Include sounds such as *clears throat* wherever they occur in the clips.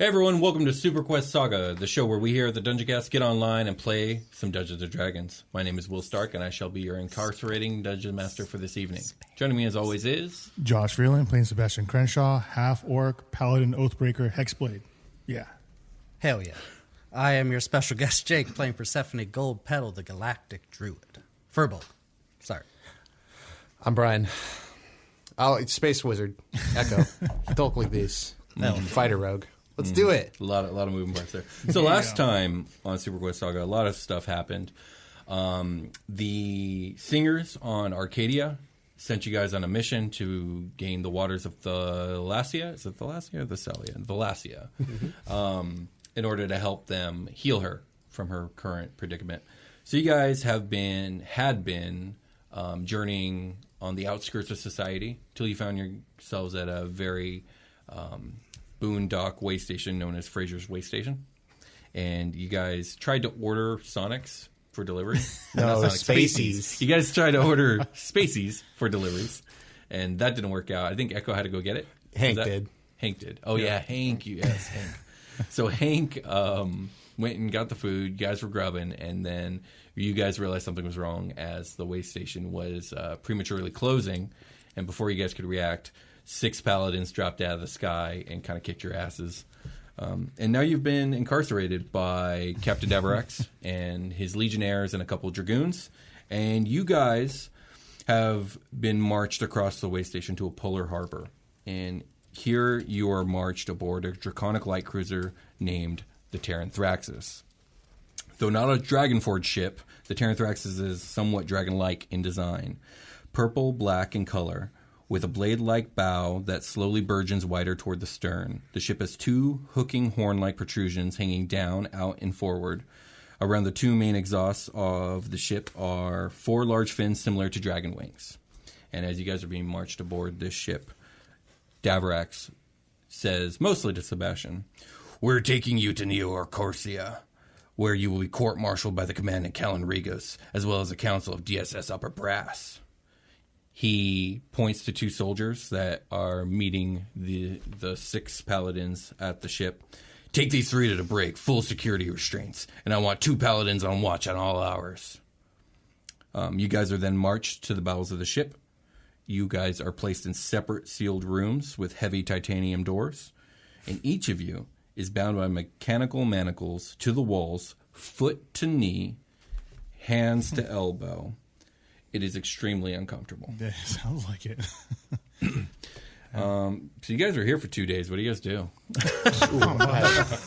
Hey everyone, welcome to Superquest Saga, the show where we here at the Dungeoncast get online and play some Dungeons and Dragons. My name is Will Stark, and I shall be your incarcerating dungeon master for this evening. Joining me as always is Josh Freeland playing Sebastian Crenshaw, half orc, paladin, oathbreaker, hexblade. Yeah. Hell yeah. I am your special guest, Jake, playing Persephone Gold Petal, the Galactic Druid. Furbolg. Sorry. I'm Brian. Oh, it's Space Wizard. Echo. *laughs* Talk like this. Fighter Rogue. Let's do it. a lot, of, a lot of moving parts there. *laughs* So last time on Superquest Saga, a lot of stuff happened. Um, the singers on Arcadia sent you guys on a mission to gain the waters of the Lasia. Is it the Lasia or the Celia? The Lasia. um, in order to help them heal her from her current predicament. So you guys have been had been um, journeying on the outskirts of society till you found yourselves at a very um, boondock way station known as Fraser's Way Station, and you guys tried to order Sonics for delivery. *laughs* No, Not Sonics, Spaceys. You guys tried to order Spaceys for deliveries, and that didn't work out. I think Echo had to go get it. Hank that- did. Hank did. Oh yeah, Hank. You yes, Hank. So Hank um, went and got the food. You guys were grubbing, and then you guys realized something was wrong as the way station was uh, prematurely closing. And before you guys could react, six paladins dropped out of the sky and kind of kicked your asses. Um, and now you've been incarcerated by Captain Davarax *laughs* and his legionnaires and a couple of dragoons. And you guys have been marched across the way station to a polar harbor. And here you are marched aboard a draconic light cruiser named the Terrenthraxis. Though not a Dragonforge ship, the Terrenthraxis is somewhat dragon-like in design. Purple, black in color, with a blade-like bow that slowly burgeons wider toward the stern. The ship has two hooking horn-like protrusions hanging down, out, and forward. Around the two main exhausts of the ship are four large fins similar to dragon wings. And as you guys are being marched aboard this ship, Davarax says, mostly to Sebastian, We're taking you to Neo Corsia, where you will be court martialed by the commandant Callan Regos, as well as a council of DSS Upper Brass. He points to two soldiers that are meeting the the six paladins at the ship. Take these three to the break, full security restraints, and I want two paladins on watch at all hours. Um, you guys are then marched to the bowels of the ship. You guys are placed in separate sealed rooms with heavy titanium doors, and each of you is bound by mechanical manacles to the walls, foot to knee, hands to elbow. It is extremely uncomfortable. *laughs* Yeah, sounds like it. *clears throat* Um, so you guys are here for two days. What do you guys do? I,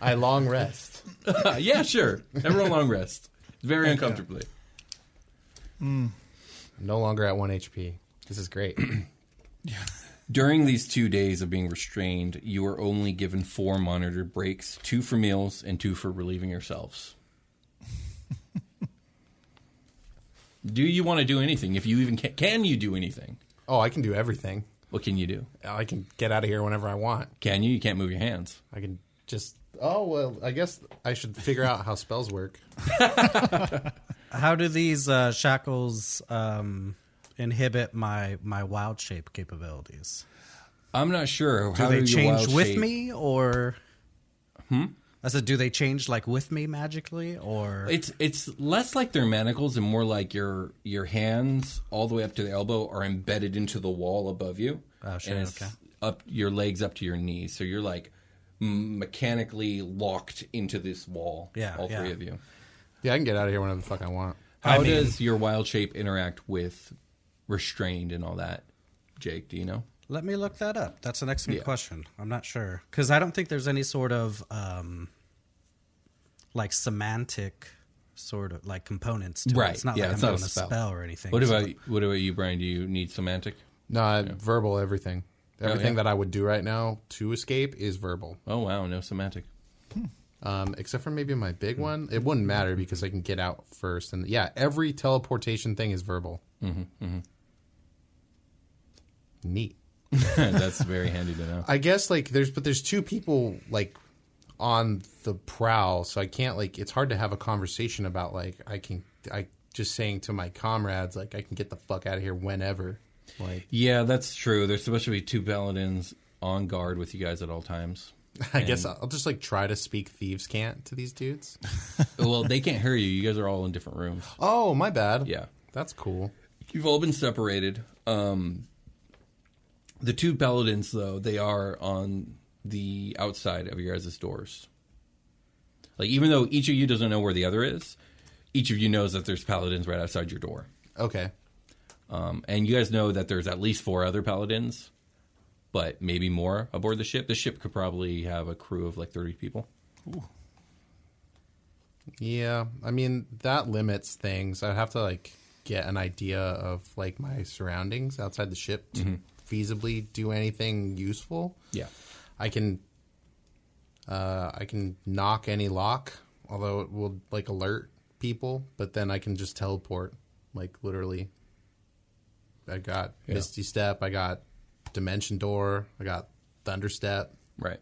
*laughs* I long rest. *laughs* yeah, sure. Everyone long rest. Very uncomfortably. I'm no longer at 1 HP. This is great. *clears throat* During these two days of being restrained, you are only given four monitored breaks two for meals and two for relieving yourselves. Do you want to do anything? If you even can, can you do anything? oh, I can do everything. What can you do? I can get out of here whenever I want. Can you? You can't move your hands. I can just. Oh, well, I guess I should figure out how spells work. *laughs* How do these uh, shackles um, inhibit my, my wild shape capabilities? I'm not sure. Do How they your change wild with shape- me, or I said, do they change like with me magically, or It's it's less like their manacles and more like your your hands all the way up to the elbow are embedded into the wall above you. Oh, sure, And it's okay. up your legs up to your knees, so you're like mechanically locked into this wall. Yeah, all three of you. Yeah, I can get out of here whenever the fuck I want. How I mean- does your wild shape interact with restrained and all that? Jake, do you know? Let me look that up. That's an excellent Yeah. question. I'm not sure because I don't think there's any sort of um, like semantic sort of like components. To Right. It. It's not Yeah, like it's I'm not a doing a spell. spell. or anything. What So- about what about you, Brian? Do you need semantic? No, I- verbal everything. Everything yeah. that I would do right now to escape is verbal. Oh wow, no semantic. Um, except for maybe my big one. It wouldn't matter because I can get out first. And yeah, every teleportation thing is verbal. Mm-hmm, Neat. *laughs* That's very handy to know. I guess like there's but there's two people like on the prowl, so I can't like it's hard to have a conversation about like I can I just saying to my comrades like I can get the fuck out of here whenever. Like Yeah, that's true. There's supposed to be two paladins on guard with you guys at all times. *laughs* I guess I'll just like try to speak Thieves' Cant to these dudes. *laughs* well, they can't hear you. You guys are all in different rooms. oh, my bad. Yeah. That's cool. You've all been separated. Um, the two paladins, though, they are on the outside of your guys' doors. Like, even though each of you doesn't know where the other is, each of you knows that there's paladins right outside your door. Okay. Um, and you guys know that there's at least four other paladins, but maybe more aboard the ship. The ship could probably have a crew of like 30 people. Ooh. Yeah, I mean that limits things. I'd have to like get an idea of like my surroundings outside the ship to feasibly do anything useful. Yeah. I can uh I can knock any lock, although it will like alert people, but then I can just teleport like literally. I got Yeah. Misty Step, I got Dimension Door, I got Thunder Step. Right.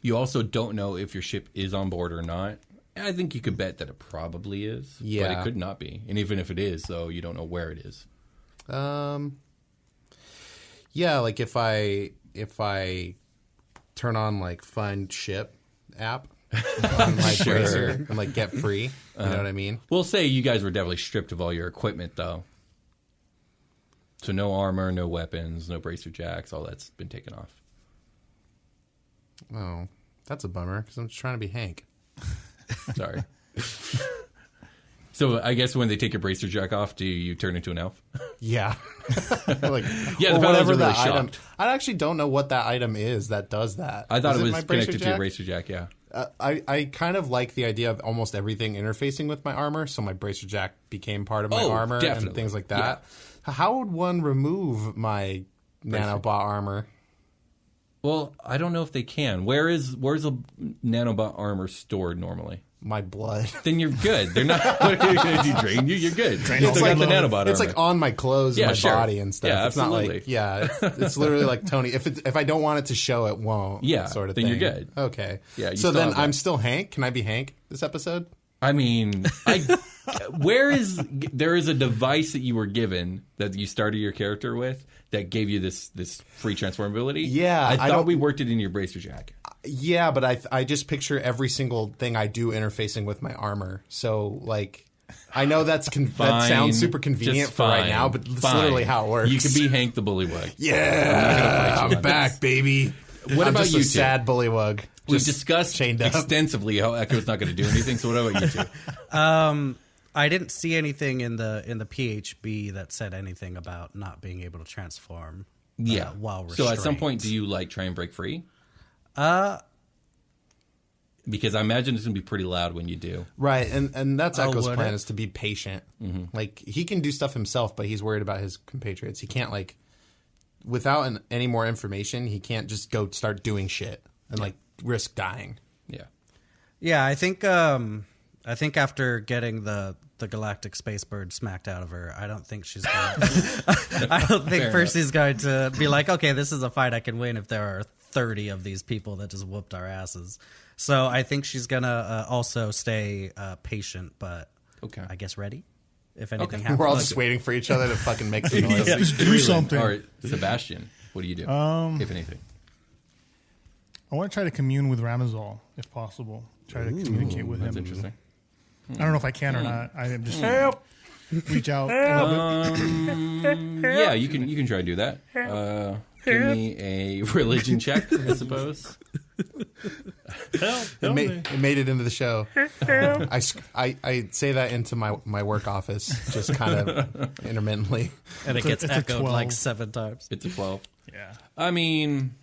You also don't know if your ship is on board or not. I think you could bet that it probably is. Yeah. But it could not be. And even if it is, though, you don't know where it is. Um Yeah, like if I if I turn on like find ship app *laughs* on my bracer and like get free, you know uh, what I mean? We'll say you guys were definitely stripped of all your equipment, though. So no armor, no weapons, no bracer jacks. All that's been taken off. Oh, that's a bummer because I'm just trying to be Hank. *laughs* Sorry. *laughs* so I guess when they take your bracer jack off, do you turn into an elf? *laughs* Yeah, *laughs* like Yeah, the or whatever really that item. I actually don't know what that item is that does that. I thought Is it was my bracer connected to your jack? bracer jack. Yeah. Uh, I I kind of like the idea of almost everything interfacing with my armor, so my bracer jack became part of my Oh, armor and things like that. How would one remove my nanobot armor? Well, I don't know if they can. Where is where's a nanobot armor stored normally? My blood. *laughs* Then you're good. They're not. *laughs* What you going to do? Drain you? You're good. You still all got the the nanobot It's armor. like on my clothes, Yeah, and my sure. body and stuff. Yeah, it's not like absolutely. yeah, it's, *laughs* it's literally like Tony. If it, if I don't want it to show, it won't. Yeah, sort of then thing. you're good. Okay. Yeah, So then I'm that. still Hank. Can I be Hank this episode? I mean, I, where is there is a device that you were given that you started your character with that gave you this this free transformability? Yeah, I I thought don't- we worked it in your bracer jack. Yeah, but I I just picture every single thing I do interfacing with my armor. So like. I know that's con- that sounds super convenient Just for right now, but it's Fine. literally how it works. You could be Hank the Bullywug. *laughs* yeah, fight you I'm back, baby. What I'm about just you a two? sad bullywug. We've Just discussed chained up. extensively how Echo's not going to do anything. So what about you two? *laughs* Um, I didn't see anything in the in the PHB that said anything about not being able to transform. uh, Yeah. while so at some point, do you like try and break free? Uh, Because I imagine it's going to be pretty loud when you do. Right, and and that's Oh, Echo's would plan it? is to be patient. Mm-hmm. Like he can do stuff himself, but he's worried about his compatriots. He can't like without an, any more information. He can't just go start doing shit and like risk dying. Yeah. yeah, I think um, I think after getting the the galactic space bird smacked out of her, I don't think she's. Going *laughs* to, *laughs* I don't think Fair Percy's going to be like, okay, this is a fight I can win if there are thirty of these people that just whooped our asses. So I think she's gonna uh, also stay uh, patient, but Okay. I guess ready if anything Okay. happens. We're all just waiting for each other to fucking make the *laughs* noise. Just do something. Or Sebastian, what do you do, if anything? I want to try to commune with Ramazal if possible. try to communicate with That's him. interesting. I don't know if I can or not. I am just reach out a little bit. Yeah, you can you can try to do that. Uh, give me a *laughs* religion check, I *laughs* suppose. It made, it made it into the show. *laughs* I, I, I say that into my, my work office, just kind of intermittently. and it gets it's echoed like seven times. It's a twelve. Yeah. I mean,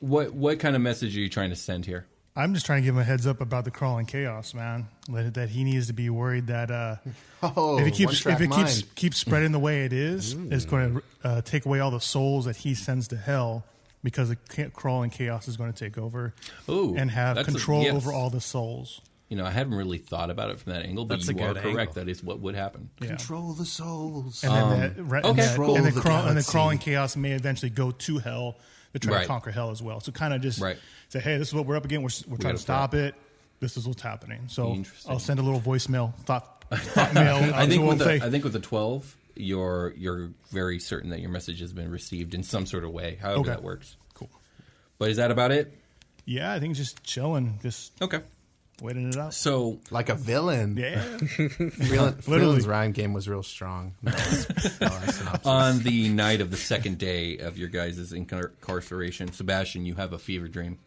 what what kind of message are you trying to send here? I'm just trying to give him a heads up about the crawling chaos, man. That, that he needs to be worried that uh, *laughs* Oh, if it keeps if it keeps mind. keeps spreading the way it is, it's going to uh, take away all the souls that he sends to hell because the ca- crawling chaos is going to take over Ooh, and have that's a- control yes. over all the souls. You know, I hadn't really thought about it from that angle, but That's you are correct. angle. That is what would happen. Yeah. Control the souls. And then that, right, okay, and, that, and, the The crawl, and the crawling chaos may eventually go to hell to try Right. to conquer hell as well. So kind of just Right. say, hey, this is what we're up against. We're, we're trying gotta to stop it. This is what's happening. So I'll send a little voicemail, thought, *laughs* thought mail. Uh, I think with the, I think with a twelve, you're you're very certain that your message has been received in some sort of way, however Okay. that works. cool. But is that about it? Yeah, I think just chilling, just Okay. Waiting it out. So Like a villain. Yeah. *laughs* Freeland, *laughs* Freeland's rhyme game was real strong. *laughs* No, no, on the night of the second day of your guys' incarceration, Sebastian, you have a fever dream.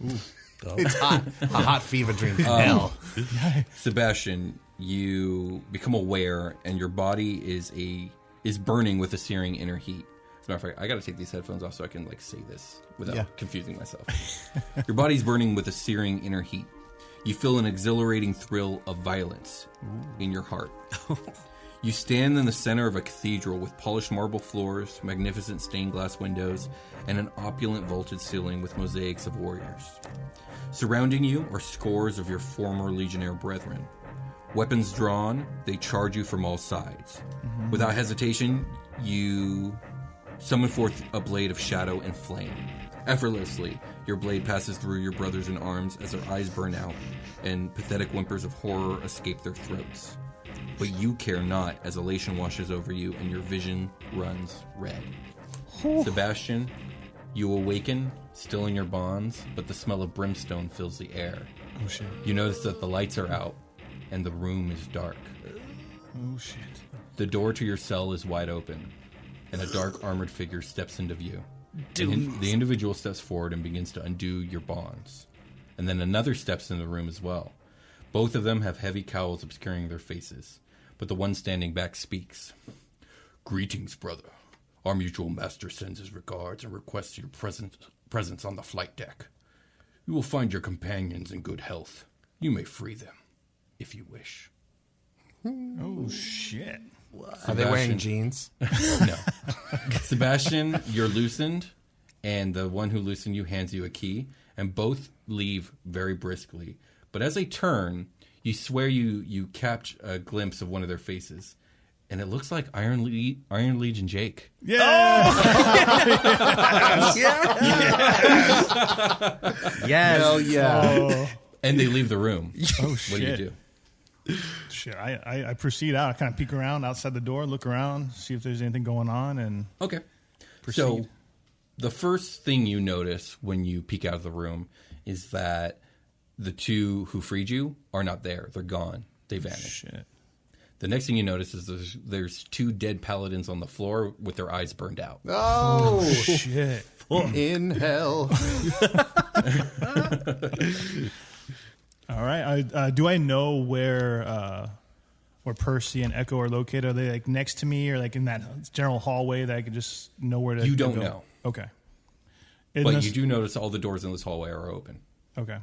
it's hot. A hot fever dream from um, hell. Sebastian, you become aware, and your body is a is burning with a searing inner heat. As a matter of fact, I got to take these headphones off so I can like say this without Yeah. confusing myself. your body's burning with a searing inner heat. You feel an exhilarating thrill of violence in your heart. *laughs* You stand in the center of a cathedral with polished marble floors, magnificent stained glass windows, and an opulent vaulted ceiling with mosaics of warriors. Surrounding you are scores of your former legionnaire brethren. Weapons drawn, they charge you from all sides. Mm-hmm. Without hesitation, you summon forth a blade of shadow and flame. Effortlessly, your blade passes through your brothers in arms as their eyes burn out, and pathetic whimpers of horror escape their throats. But you care not as elation washes over you and your vision runs red. Sebastian, you awaken, still in your bonds, but the smell of brimstone fills the air. Oh shit. You notice that the lights are out and the room is dark. Oh shit. The door to your cell is wide open, and a dark armored figure steps into view. The, in- the individual steps forward and begins to undo your bonds. And then another steps in the room as well. Both of them have heavy cowls obscuring their faces, but the one standing back speaks. Greetings, brother. Our mutual master sends his regards and requests your presence, presence on the flight deck. You will find your companions in good health. You may free them, if you wish. Oh shit. Are they wearing jeans? *laughs* No. Sebastian, you're loosened, and the one who loosened you hands you a key, and both leave very briskly. But as they turn, you swear you you catch a glimpse of one of their faces, and it looks like Iron Le- Iron Legion Jake. Yeah. Oh! *laughs* Yes. Hell yeah. oh And they leave the room. *laughs* Oh, What do you shit. do? Shit. I, I I proceed out. I kind of peek around outside the door, look around, see if there's anything going on, and Okay. So, the first thing you notice when you peek out of the room is that the two who freed you are not there. They're gone. They vanished. shit. The next thing you notice is there's, there's two dead paladins on the floor with their eyes burned out. Oh, oh Shit. *laughs* in hell. *laughs* All right. I, uh, do I know where uh, where Percy and Echo are located? Are they like next to me, or like in that general hallway that I could just know where to? You don't go? know. Okay. In But this- you do notice all the doors in this hallway are open, Okay.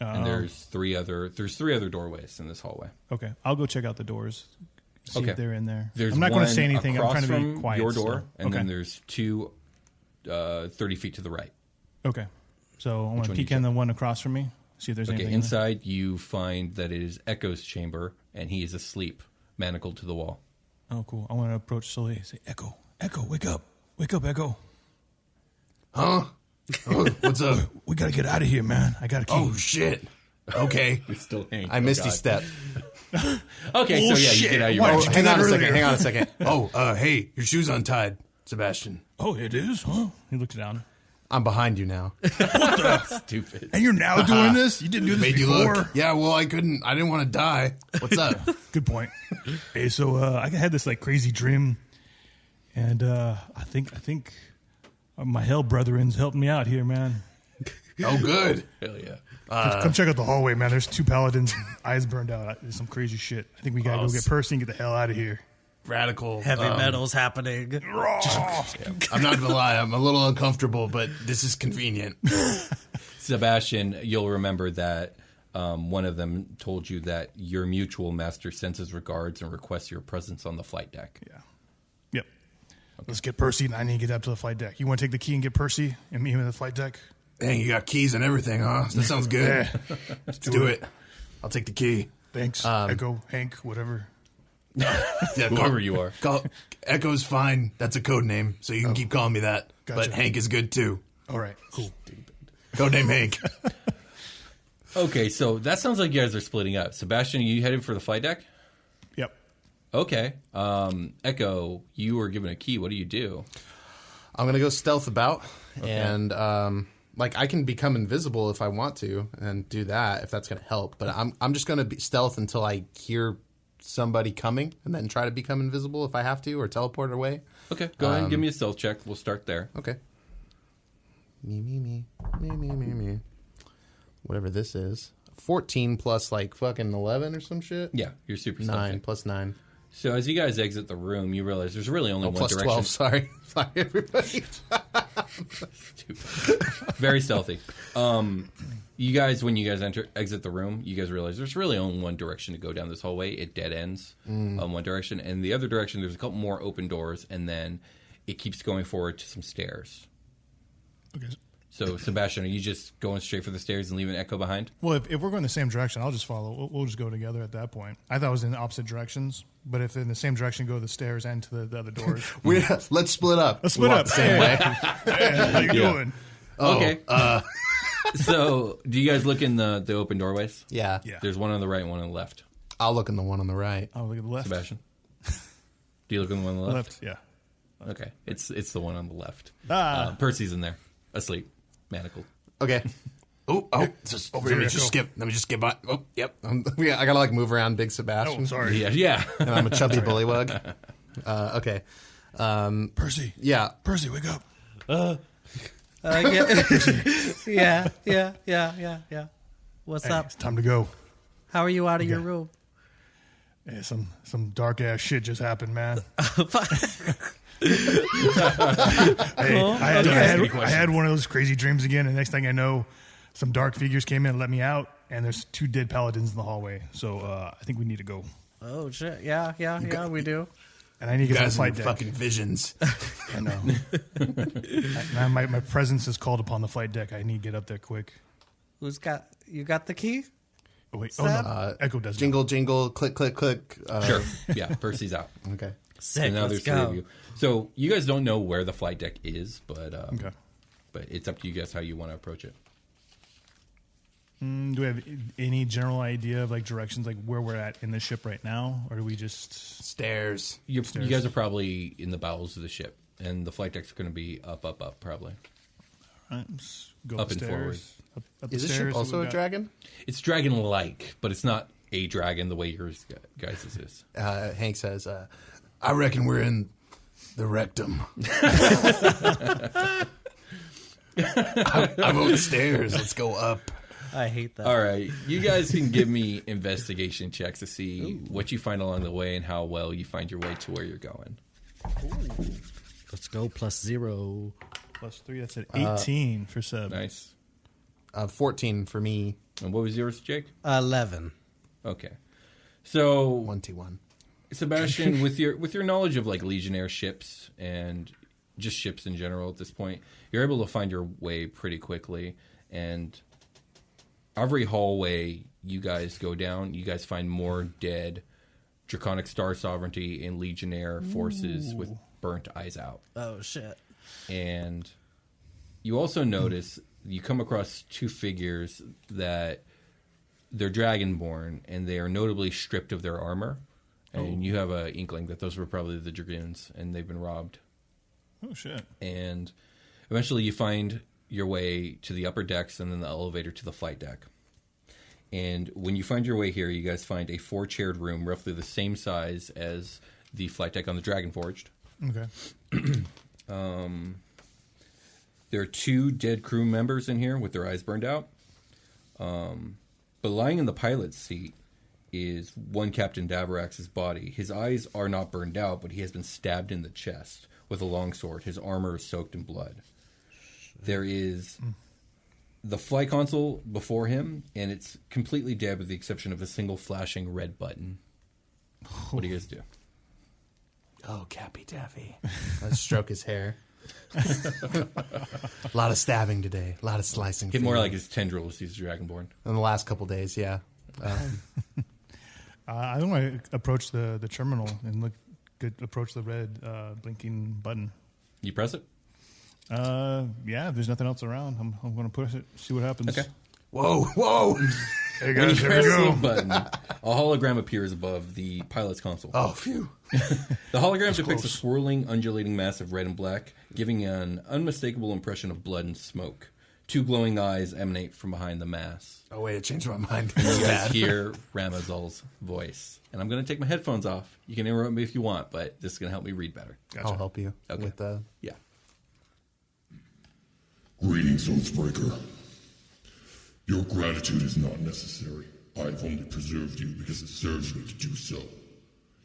and there's three other there's three other doorways in this hallway. Okay. I'll go check out the doors. See Okay. if they're in there. There's I'm not going to say anything. I'm trying to be quiet. Your door, so- and okay. then there's two uh, thirty feet to the right. Okay. So I'm going to peek in the one across from me. See if there's Okay, anything. in there. inside you find that it is Echo's chamber, and he is asleep, manacled to the wall. Oh, cool. I want to approach slowly. Say, Echo, Echo, wake up, wake up, Echo. Huh? Oh, what's up? *laughs* We got to get out of here, man. I gotta. key. Oh, shit. Okay. *laughs* We still hanging. I missed misty step. *laughs* Okay, Oh, so yeah, shit. you get out of your Why Oh, did you hang that on a second. Hang on a second. Oh, uh, hey, your shoe's untied, Sebastian. Oh, it is, huh? He looks down. I'm behind you now. *laughs* Stupid. And you're now doing this? You didn't do this Made you before. look. Yeah, well, I couldn't. I didn't want to die. What's up? *laughs* Good point. hey, so uh, I had this like crazy dream, and uh, I think I think uh, my hell brethren's helping me out here, man. *laughs* oh, good. Hell yeah. Come check out the hallway, man. There's two paladins, eyes burned out. There's some crazy shit. I think we gotta Oh, go get Percy and get the hell out of here. Radical. Heavy Um, metals happening. I'm not gonna lie. I'm a little uncomfortable, but this is convenient. *laughs* Sebastian, you'll remember that um, one of them told you that your mutual master sends his regards and requests your presence on the flight deck. Yeah. Yep. Let's get Percy, and I need to get up to the flight deck. You want to take the key and get Percy and meet him at the flight deck? Dang, you got keys and everything, huh? That sounds good. Yeah. *laughs* Let's do it. I'll take the key. Thanks, Um, Echo, Hank, whatever. *laughs* Yeah, Whoever call- you are. Call, Echo's fine. That's a code name, so you can keep calling me that. Gotcha. But Hank is good too. All right, cool. Code name Hank. *laughs* Okay, so that sounds like you guys are splitting up. Sebastian, are you headed for the flight deck? Yep. Okay. Um, Echo, you were given a key. What do you do? I'm gonna go stealth about, and um, like I can become invisible if I want to, and do that if that's gonna help. But I'm I'm just gonna be stealth until I hear somebody coming, and then try to become invisible if I have to, or teleport away. Okay, go ahead and give um, me a stealth check. We'll start there. Okay. Me me me me me me me. Whatever this is, fourteen plus like fucking eleven or some shit. Yeah, you're super nine plus nine. So as you guys exit the room, you realize there's really only Oh, one plus direction. twelve. Sorry, *laughs* sorry everybody. Very stealthy. Um, you guys, when you guys enter exit the room, you guys realize there's really only one direction to go down this hallway. It dead ends um, one direction, and the other direction there's a couple more open doors, and then it keeps going forward to some stairs. Okay. So Sebastian, are you just going straight for the stairs and leaving Echo behind? Well, if, if we're going the same direction, I'll just follow. We'll, we'll just go together at that point. I thought it was in opposite directions, but if in the same direction, go to the stairs and to the, the other doors. *laughs* we let's split up. Let's split We up. the same way. *laughs* Hey, how you doing? okay. *laughs* so do you guys look in the the open doorways? Yeah. Yeah. There's one on the right, and one on the left. I'll look in the one on the right. I'll look at the left. Sebastian, do you look in the one on the left? Left. Yeah. Okay, it's it's the one on the left. Ah. Uh, Percy's in there, asleep, manacled. Okay. *laughs* Oh, oh, just, Over let me here, just go. skip. Let me just skip by. Oh, yep. Um, yeah, I gotta like move around, Big Sebastian. Oh, sorry. Yeah, yeah. *laughs* And I'm a chubby *laughs* bullywug. Uh, okay. Um, Percy. yeah. Percy, wake up. Uh, yeah. yeah, yeah, yeah, yeah, yeah. What's Hey, up? it's time to go. How are you out of your room? Hey, some some dark ass shit just happened, man. Hey, I, had, I, had, I had one of those crazy dreams again, and next thing I know, some dark figures came in and let me out, and there's two dead paladins in the hallway. So uh, I think we need to go, oh shit! Yeah, yeah, yeah. We do. and I need to get to the guys deck. fucking visions. *laughs* I know. *laughs* I- my my presence is called upon the flight deck. I need to get up there quick. Who's got you? Got the key? Oh wait, oh Sam? no, Uh, Echo does. jingle, jingle, click, click, click. Uh, Sure. Yeah, Percy's out. *laughs* Okay. Sick. and now let's there's three of you. So you guys don't know where the flight deck is, but um, Okay. but it's up to you guys how you want to approach it. Mm, do we have any general idea of like directions, like where we're at in the ship right now, or do we just? Stairs. You're, you guys are probably in the bowels of the ship, and the flight deck's going to be up, up, up, probably. All right, just go Up and forward. Up, up the Is this ship also a got? dragon? It's dragon-like, but it's not a dragon the way yours guys is. Uh, Hank says, uh, I reckon we're in the rectum. *laughs* I, I vote stairs. Let's go up. I hate that. All right, you guys can give me *laughs* investigation checks to see what you find along the way and how well you find your way to where you're going. Let's go. Plus zero. Plus three. That's an eighteen for Seb. Nice. Uh, 14 for me. And what was yours, Jake? Eleven. Okay. So 1T1. Sebastian, with your with your knowledge of like Legionnaire ships and just ships in general at this point, you're able to find your way pretty quickly. And every hallway you guys go down, you guys find more dead Draconic Star Sovereignty and Legionnaire forces with burnt eyes out. Oh shit. And you also notice you come across two figures that they're dragonborn and they are notably stripped of their armor. And you have a inkling that those were probably the dragoons and they've been robbed. Oh shit. And eventually you find your way to the upper decks and then the elevator to the flight deck. And when you find your way here, you guys find a four chaired room, roughly the same size as the flight deck on the Dragon Forged. Okay. *clears throat* um, There are two dead crew members in here with their eyes burned out. Um, but lying in the pilot's seat is one Captain Davarax's body. His eyes are not burned out, but he has been stabbed in the chest with a longsword. His armor is soaked in blood. There is the flight console before him, and it's completely dead with the exception of a single flashing red button. What do you guys do? Oh, Cappy Daffy. *laughs* Let's stroke his hair. *laughs* a lot of stabbing today. A lot of slicing. Get more food. like his tendrils. He's dragonborn. in the last couple days. Yeah. *laughs* Um, Uh, I don't want to approach the, the terminal and look. Good, approach the red uh, blinking button. You press it. Uh, yeah. If there's nothing else around, I'm, I'm going to push it. See what happens. Okay. whoa, whoa. *laughs* Hey When you guys, here we press go. the button, a hologram appears above the pilot's console. Oh, phew. *laughs* The hologram depicts a swirling, undulating mass of red and black, giving an unmistakable impression of blood and smoke. Two glowing eyes emanate from behind the mass. Oh, wait, it changed my mind. You It's guys bad. hear *laughs* Ramazal's voice. And I'm going to take my headphones off. You can interrupt me if you want, but this is going to help me read better. I'll help you Okay. with the. Yeah. Greetings, Oathbreaker. Your gratitude is not necessary. I have only preserved you because it serves me to do so.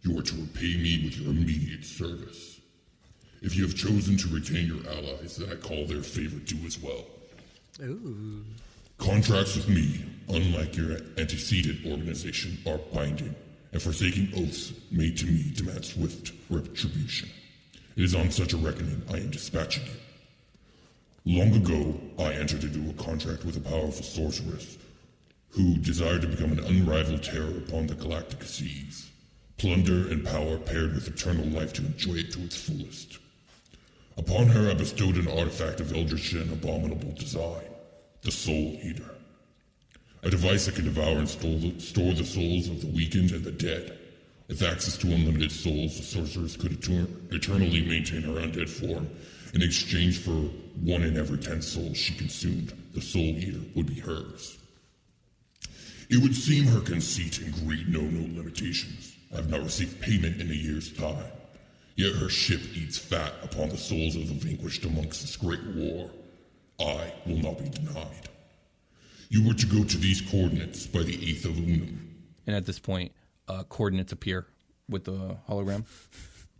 You are to repay me with your immediate service. If you have chosen to retain your allies, then I call their favor due as well. Contracts with me, unlike your antecedent organization, are binding, and forsaking oaths made to me demand swift retribution. It is on such a reckoning I am dispatching you. Long ago, I entered into a contract with a powerful sorceress who desired to become an unrivaled terror upon the galactic seas. Plunder and power paired with eternal life to enjoy it to its fullest. Upon her, I bestowed an artifact of eldritch and abominable design the Soul Eater. A device that can devour and store the, souls of the weakened and the dead. With access to unlimited souls, the sorceress could eter- eternally maintain her undead form. In exchange for one in every ten souls she consumed, the Soul Eater would be hers. It would seem her conceit and greed know no limitations. I have not received payment in a year's time. Yet her ship eats fat upon the souls of the vanquished amongst this great war. I will not be denied. You were to go to these coordinates by the 8th of Unum. And at this point, uh, coordinates appear with the hologram.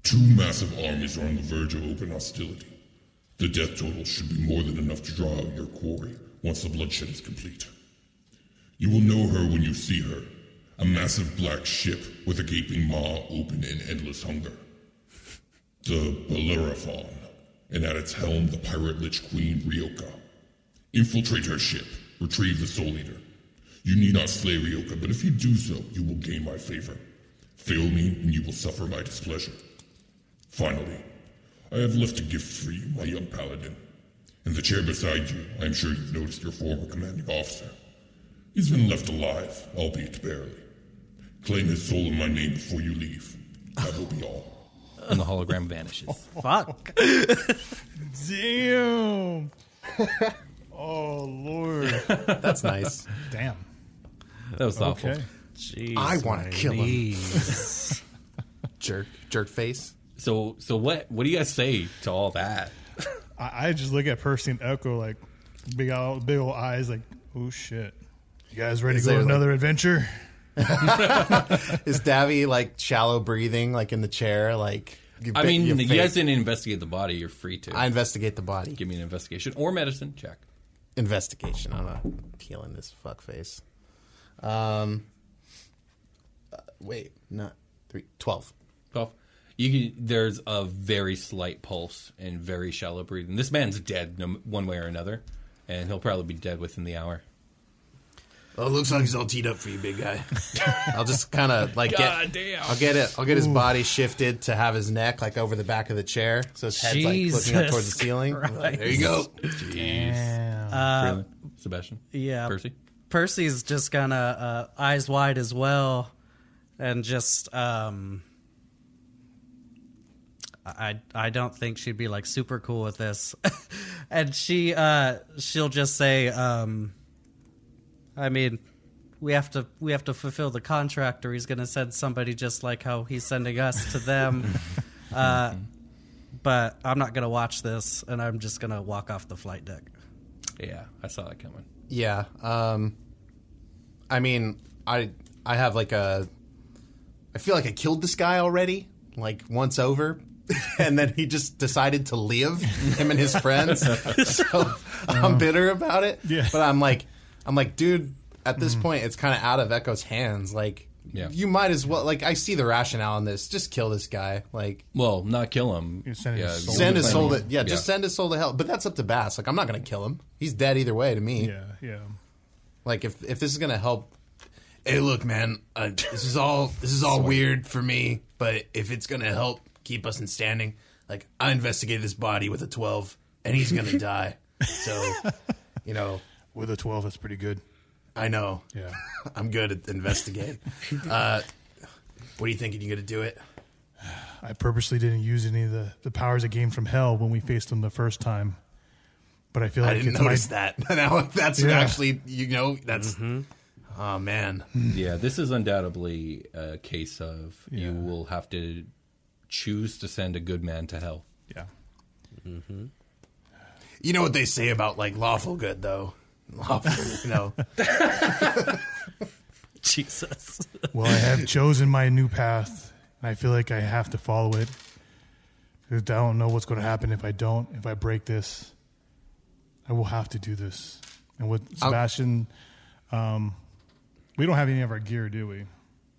Two massive armies are on the verge of open hostility. The death total should be more than enough to draw out your quarry once the bloodshed is complete. You will know her when you see her. A massive black ship with a gaping maw open in endless hunger. The Bellerophon, and at its helm the pirate lich queen Ryoka. Infiltrate her ship, retrieve the Soul Eater. You need not slay Ryoka, but if you do so, you will gain my favor. Fail me, and you will suffer my displeasure. Finally, I have left a gift for you, my young paladin. In the chair beside you, I am sure you've noticed your former commanding officer. He's been left alive, albeit barely. Claim his soul in my name before you leave. That will be all. And the hologram vanishes. *laughs* Fuck. Damn. *laughs* oh Lord. That's nice. Damn. That was awful. Okay. Jeez, I wanna kill him. *laughs* Jerk. Jerk face. So, so what? What do you guys say to all that? I, I just look at Percy and Echo like big old, big old eyes, like, oh shit. You guys ready Is to go there, on like- another adventure? *laughs* Is Davy like shallow breathing, like in the chair? Like, you I mean, you guys didn't investigate the body. You're free to. I investigate the body. Give me an investigation or medicine check. Investigation. I'm not peeling this fuck face. Um. uh, wait, not three. Twelve. Well, you can, there's a very slight pulse and very shallow breathing. This man's dead, no, one way or another, and he'll probably be dead within the hour. Oh, it looks like he's all teed up for you, big guy. *laughs* I'll just kind of like God get. damn. I'll get it. I'll get his body shifted to have his neck like over the back of the chair, so his head's like looking up towards the ceiling. Like, there you go. Really? Sebastian, yeah. Percy. Percy's just gonna uh, eyes wide as well, and just um, I I don't think she'd be like super cool with this. *laughs* and she uh she'll just say um i mean we have to we have to fulfill the contract or he's going to send somebody just like how he's sending us to them *laughs* uh but i'm not going to watch this and i'm just going to walk off the flight deck Yeah, I saw that coming. Yeah. Um, I mean, I I have like a. I feel like I killed this guy already, like once over, *laughs* and then he just decided to live. Him and his friends. *laughs* so I'm bitter about it. Yeah. But I'm like, I'm like, dude. At this point, it's kind of out of Echo's hands. Like, Yeah. you might as well. Like, I see the rationale in this. Just kill this guy. Like, Well, not kill him. You send his yeah, soul send his soul to yeah, just send his soul to hell. But that's up to Bass. Like, I'm not gonna kill him. He's dead either way to me. Yeah, yeah. Like if if this is gonna help, hey, look, man, uh, this is all this is all weird for me. But if it's gonna help keep us in standing, like I investigated this body with a twelve, and he's gonna *laughs* die. So, you know, With a 12, that's pretty good. I know Yeah. *laughs* I'm good at investigating. *laughs* Uh, what are you thinking? You gonna do it? I purposely didn't use any of the, the powers I gained from hell when we faced them the first time. But I feel like I didn't it's notice my, that. *laughs* now that's Yeah. actually you know that's. Oh man, Yeah, this is undoubtedly a case of you will have to choose to send a good man to hell. Yeah. you know what they say about like lawful good though. Lawful, you know. *laughs* jesus Well, I have chosen my new path, and I feel like I have to follow it. 'Cause I don't know what's going to happen if I don't. If I break this, I will have to do this. And with Sebastian, um, we don't have any of our gear, do we?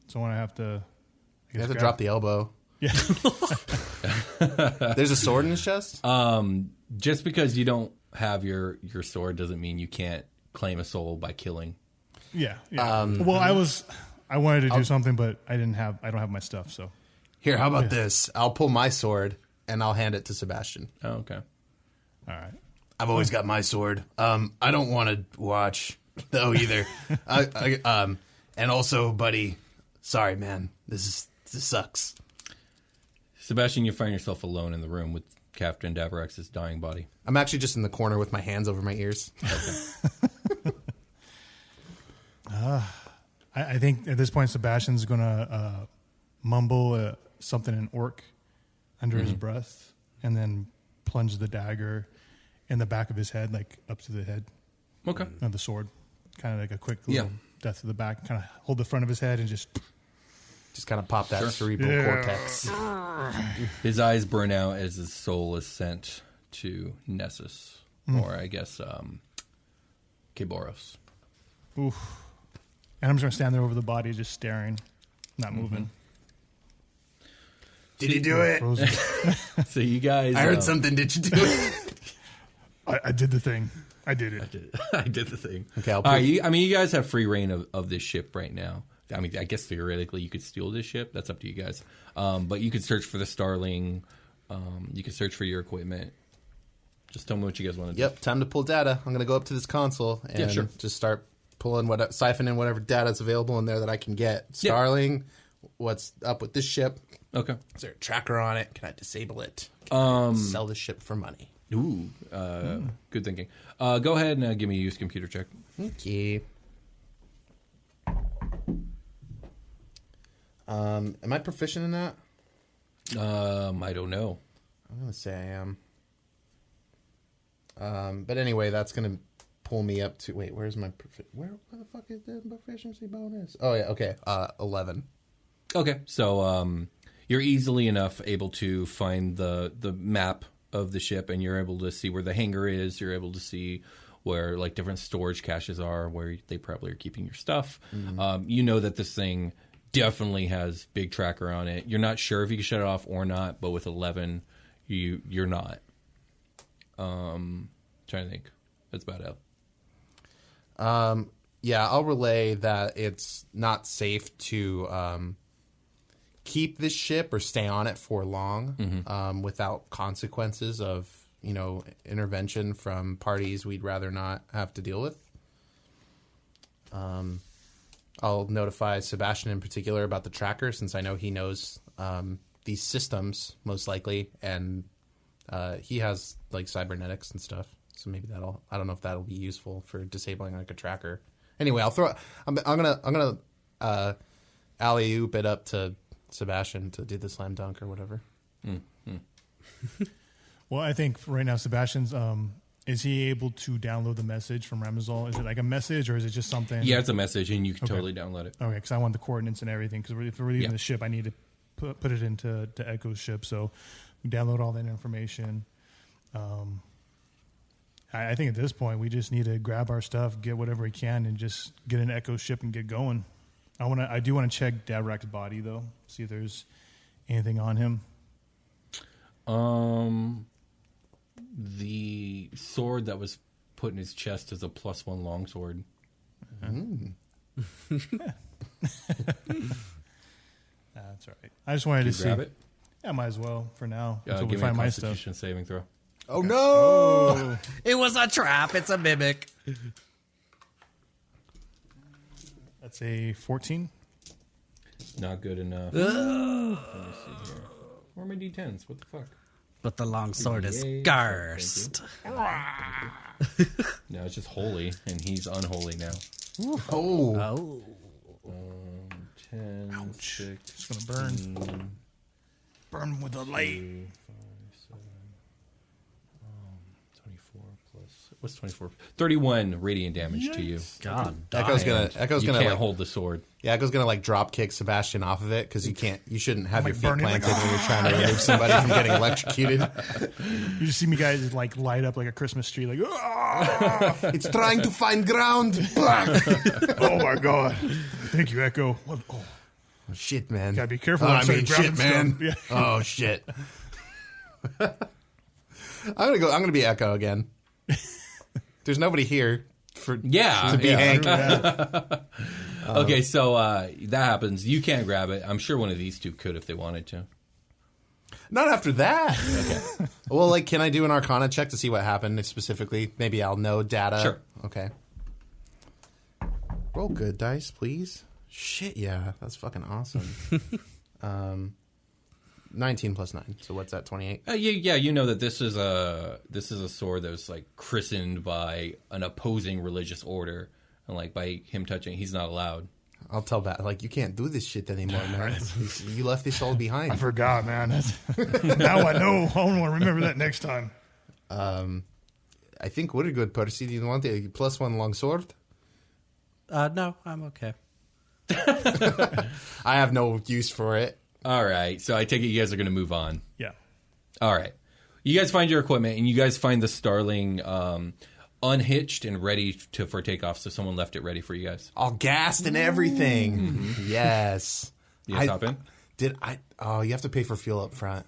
So when I have to, I You have to grab- drop the elbow. Yeah, *laughs* There's a sword in his chest. Um, just because you don't have your your sword doesn't mean you can't claim a soul by killing. yeah, yeah. well, I was, I wanted to do something, but I didn't have, I don't have my stuff. So Here, how about this? I'll pull my sword and I'll hand it to Sebastian. Oh, okay. all right. I've always got my sword. Um, I don't want to watch though either. *laughs* I, I, um, and also, buddy, sorry, man. This is this sucks. Sebastian, you find yourself alone in the room with Captain Davarax's dying body. I'm actually just in the corner with my hands over my ears. *laughs* I, I think at this point, Sebastian's going to uh, mumble uh, something in orc under his breath, and then plunge the dagger in the back of his head, like up to the head Okay. of the sword, kind of like a quick Yeah. little death to the back. Kind of hold the front of his head and just Just kind of pop that cerebral Yeah. cortex. His eyes burn out as his soul is sent to Nessus, or I guess um, Kiboros. oof. And I'm just going to stand there over the body, just staring, not moving. Did you do it? Frozen. *laughs* So you guys, I heard um, something. Did you do it? I, I did the thing. I did it. did- *laughs* I did the thing. Okay, I'll All right, put- you, I mean, you guys have free reign of, of this ship right now. I mean, I guess theoretically you could steal this ship. That's up to you guys. Um, but you could search for the Starling. Um, you could search for your equipment. Just tell me what you guys want to do. Yep, time to pull data. I'm gonna go up to this console and Yeah, sure. just start pulling what siphoning whatever data's available in there that I can get. Starling, what's up with this ship? Okay. Is there a tracker on it? Can I disable it? Can um, I sell this ship for money? Ooh, uh, good thinking. Uh, go ahead and uh, give me a use computer check. Okay. Um, am I proficient in that? Um, I don't know. I'm gonna say I am. Um, but anyway, that's gonna pull me up to wait. Where's my profi- where? Where the fuck is the proficiency bonus? Oh yeah, okay. Uh, eleven. Okay, so um, you're easily enough able to find the the map of the ship, and you're able to see where the hangar is. You're able to see where like different storage caches are, where they probably are keeping your stuff. Um, you know that this thing definitely has big tracker on it. You're not sure if you can shut it off or not, but with 11, you you're not. Um, trying to think. That's about it. Um, yeah, I'll relay that it's not safe to um, keep this ship or stay on it for long um, without consequences of you know intervention from parties we'd rather not have to deal with. Um, I'll notify Sebastian in particular about the tracker since I know he knows um, these systems most likely, and uh, he has like cybernetics and stuff. So maybe that'll. I don't know if that'll be useful for disabling like a tracker. Anyway, I'll throw. I'm, I'm gonna. I'm gonna. Uh, alley oop it up to Sebastian to do the slam dunk or whatever. *laughs* Well, I think right now, Sebastian's. Um, is he able to download the message from Ramazal? Is it like a message, or is it just something? Yeah, it's a message, and you can totally download it. Okay, because I want the coordinates and everything. Because if we're leaving Yeah. the ship, I need to put, put it into to Echo's ship. So download all that information. Um, I, I think at this point we just need to grab our stuff, get whatever we can, and just get an Echo ship and get going. I want to. I do want to check Davarax's body though, see if there's anything on him. Um, the sword that was put in his chest is a plus one longsword. *laughs* That's right. I just wanted Can to you see. grab it? Yeah, might as well for now Uh, until we give me find my stuff. Constitution saving throw. Oh no! Oh, It was a trap. It's a mimic. that's a fourteen. Not good enough. Let me see here. Where are my d10s? What the fuck? But the long sword is Yay. cursed. No, it's just holy, and he's unholy now. Oh, Oh. Um, 10, Ouch. 6, It's gonna burn. Burn with the light. 2, 5, 7, um, 24 plus. What's 24? 31 radiant damage to you. God. Echo's gonna. Echo's you gonna can't like. hold the sword. Yeah, Echo's gonna like drop kick Sebastian off of it because you can't. You shouldn't have like your feet burning, like, planted when you're trying to remove somebody from getting electrocuted. *laughs* You just see me guys like light up like a Christmas tree, like "Ah!" it's trying to find ground. Black. *laughs* oh my god! Thank you, Echo. What- Oh, shit, man. Gotta be careful Oh, I I mean, shit, man. Yeah. Oh shit. *laughs* I'm gonna go. I'm gonna be Echo again. There's nobody here for Yeah, to be yeah. Hank. *laughs* *laughs* okay, so uh, that happens. You can't grab it. I'm sure one of these two could if they wanted to. Not after that. *laughs* Okay. well, like, can I do an Arcana check to see what happened specifically? Maybe I'll know data. Sure. Okay. Roll good dice, please. Shit, yeah, that's fucking awesome. um, nineteen plus nine. So what's that? Twenty-eight. Uh, yeah, yeah, you know that this is a this is a sword that was like christened by an opposing religious order, and like by him touching, he's not allowed. I'll tell that. Like, you can't do this shit anymore, *laughs* man. you left this all behind. I forgot, man. That's, now I know. I want to remember that next time. Um, I think we're good, Percy. Do you want a plus one long sword? Uh, no, I'm okay. *laughs* I have no use for it. All right, so I take it you guys are going to move on. Yeah. All right, you guys find your equipment, and you guys find the Starling um, unhitched and ready to for takeoff. So someone left it ready for you guys. All gassed and everything. Yes. *laughs* You guys I- hop in. Did I? Oh, you have to pay for fuel up front.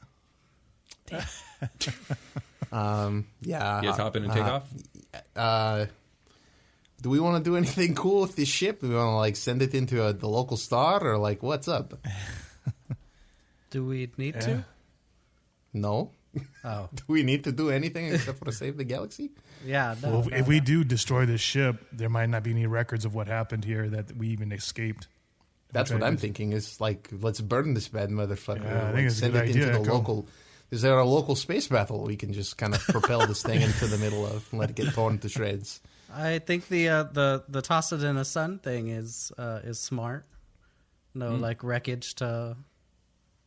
*laughs* um. Yeah. You guys hop in and take uh, off. Uh, do we want to do anything cool with this ship? Do we want to like send it into a, the local star or like what's up? *laughs* Do we need to? No. Oh, *laughs* Do we need to do anything except for save the galaxy? yeah. No, Well, if, no, if we do destroy this ship, there might not be any records of what happened here that we even escaped. That's what I'm thinking. Is like let's burn this bad motherfucker. Yeah, I think it's a send good it idea, into the Echo. local. Is there a local space battle we can just kind of propel this thing into the middle of and let it get torn to shreds? I think the uh, the the toss it in a sun thing is uh, is smart. No, like wreckage to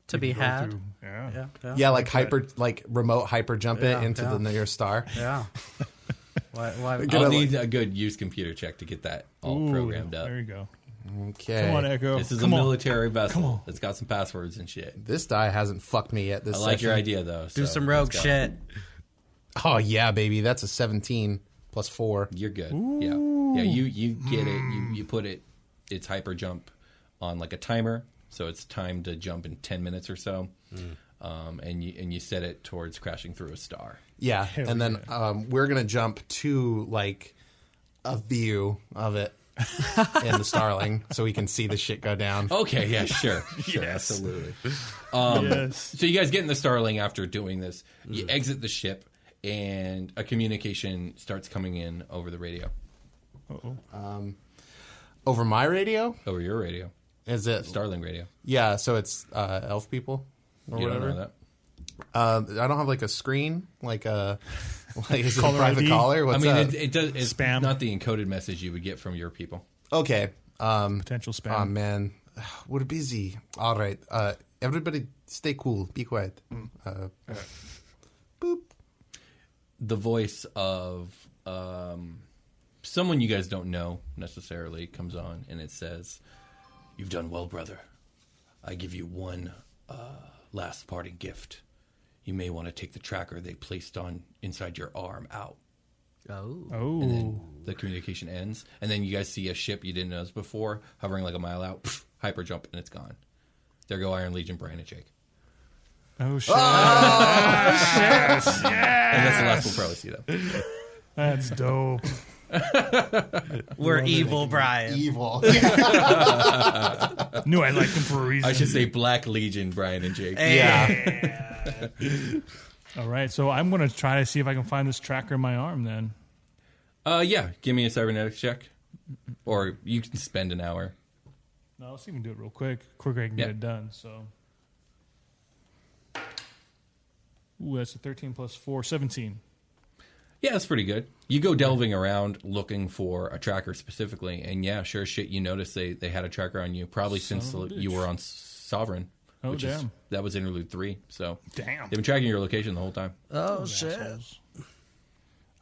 to be Go had. through- Yeah. Yeah, yeah, Yeah, like hyper, like remote hyper jump it into yeah. the nearest star. *laughs* yeah. *laughs* why? Why? Get I'll a- need a good use computer check to get that all Ooh, programmed up. There you go. Okay. Come on, Echo. This is Come a on. military Come vessel. on. It's got some passwords and shit. This die hasn't fucked me yet. This I like your session. idea though. do so some rogue let's go. shit. Oh yeah, baby, that's a seventeen plus four. You're good. Yeah, yeah. You you get it. You you put it. It's hyper jump on like a timer, so it's timed to jump in ten minutes or so. Um, and you and you set it towards crashing through a star. Yeah, and then um, we're gonna jump to like a view of it *laughs* in the Starling, so we can see the shit go down. Okay, yeah, sure, *laughs* sure, Yes. absolutely. Um, yes. So you guys get in the Starling after doing this. You exit the ship, and a communication starts coming in over the radio, Over my radio, over your radio, is it? Starling radio. Yeah, so it's uh, elf people or You don't whatever. know that. Uh, I don't have like a screen, like a *laughs* like is it a private ID? caller. I mean, up? it, it does. It's Spam. not the encoded message you would get from your people. okay. Um, Potential spam. oh man, *sighs* we're busy. All right. Uh, everybody, stay cool. Be quiet. Uh, boop. the voice of um, someone you guys don't know necessarily comes on and it says, You've done well, brother. I give you one uh, last parting gift. You may want to take the tracker they placed on inside your arm out. Oh. oh, And then The communication ends, and then you guys see a ship you didn't notice before hovering like a mile out, pff, hyper jump, and it's gone. There go Iron Legion, Brian, and Jake. oh shit! And that's the last we'll probably see them. That's dope. *laughs* We're evil, Brian. Evil. *laughs* Knew I liked him for a reason. I should say Black Legion, Brian and Jake. yeah. *laughs* All right, so I'm gonna try to see if I can find this tracker in my arm. Then Uh, yeah. Give me a cybernetics check, or you can spend an hour. no, let's see if we can do it real quick. Quicker I can get it done. So, ooh, that's a 13 plus four, 17. Yeah, that's pretty good. You go delving around looking for a tracker specifically, and yeah, sure shit, you notice they they had a tracker on you probably since of a you bitch. were on Sovereign. Oh, which is damn. that was interlude three. So Damn. they've been tracking your location the whole time. Oh, shit. Assholes.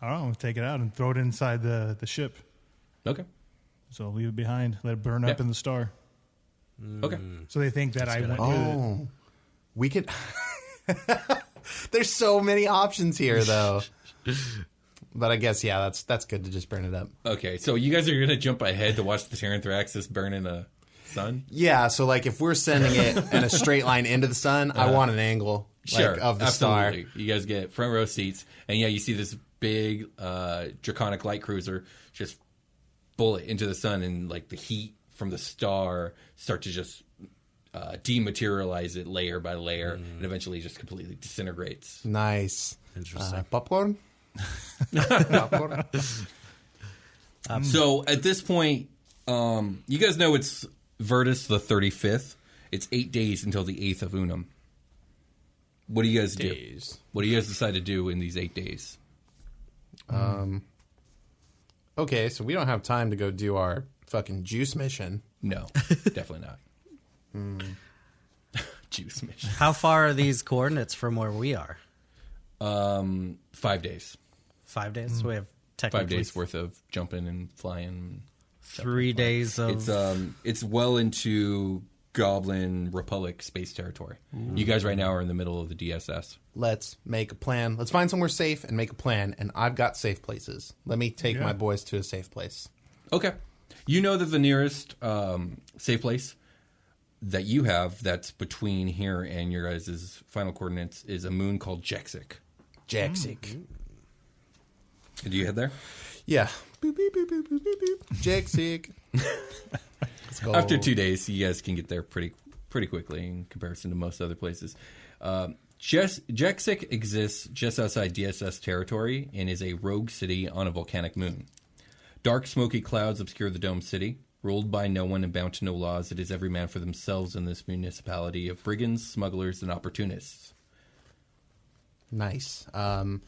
I don't know. We'll take it out and throw it inside the the ship. Okay, So leave it behind. Let it burn up Yeah. in the star. Mm. okay. So they think that I went. with it. Oh, we could. *laughs* There's so many options here, *laughs* though. *laughs* But I guess yeah, that's that's good to just burn it up. Okay, so you guys are gonna jump ahead to watch the Terrenthraxis burn in the sun? Yeah, so like if we're sending it in a straight line into the sun, I want an angle like, Sure, of the absolutely. star. You guys get front row seats, and yeah, you see this big uh, draconic light cruiser just bullet into the sun, and like the heat from the star start to just uh, dematerialize it layer by layer, and eventually just completely disintegrates. Nice. Interesting. Uh, popcorn. *laughs* popcorn. So at this point, um, you guys know it's Virtus the 35th. It's eight days until the 8th of Unum. What do you guys do? What do you guys decide to do in these eight days? Um, Okay, so we don't have time to go do our fucking juice mission. No, *laughs* definitely not. *laughs* Juice mission. How far are these coordinates from where we are? Um, five days. Five days. So we have technically Five days worth of jumping and flying. three days of. It's um, it's well into Goblin Republic space territory. You guys right now are in the middle of the DSS. Let's make a plan. Let's find somewhere safe and make a plan. And I've got safe places. Let me take Yeah. my boys to a safe place. Okay. You know that the nearest um, safe place that you have that's between here and your guys' final coordinates is a moon called Jexic. Jaxic. Do you head there? Yeah. Boop, boop, boop, boop, boop, boop, boop. Jaxic. *laughs* Let's. After two days, you guys can get there pretty pretty quickly in comparison to most other places. Um, Jes- Jexic exists just outside DSS territory and is a rogue city on a volcanic moon. Dark, smoky clouds obscure the domed city. Ruled by no one and bound to no laws, it is every man for themselves in this municipality of brigands, smugglers, and opportunists. Nice. Um,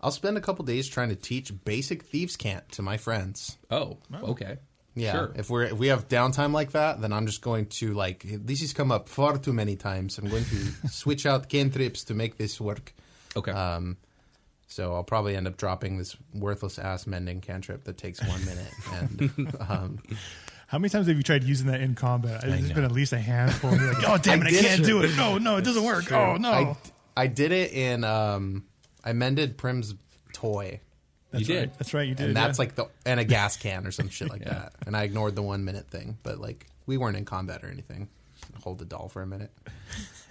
I'll spend a couple days trying to teach basic thieves' cant to my friends. Oh, okay. Yeah, Sure. if we're if we have downtime like that, then I'm just going to like this has come up far too many times. I'm going to *laughs* switch out cantrips to make this work. Okay. Um, so I'll probably end up dropping this worthless ass mending cantrip that takes one minute. *laughs* And um, How many times have you tried using that in combat? There's know. been at least a handful. You're like, *laughs* oh damn it, I, did can't it. do it. No, no, it doesn't work. Oh no. I I did it in um, I mended Prim's toy, that's You did. Right. That's right. You did. and yeah. that's like the and a gas can or some shit like *laughs* that. And I ignored the one minute thing, but like we weren't in combat or anything. Hold the doll for a minute.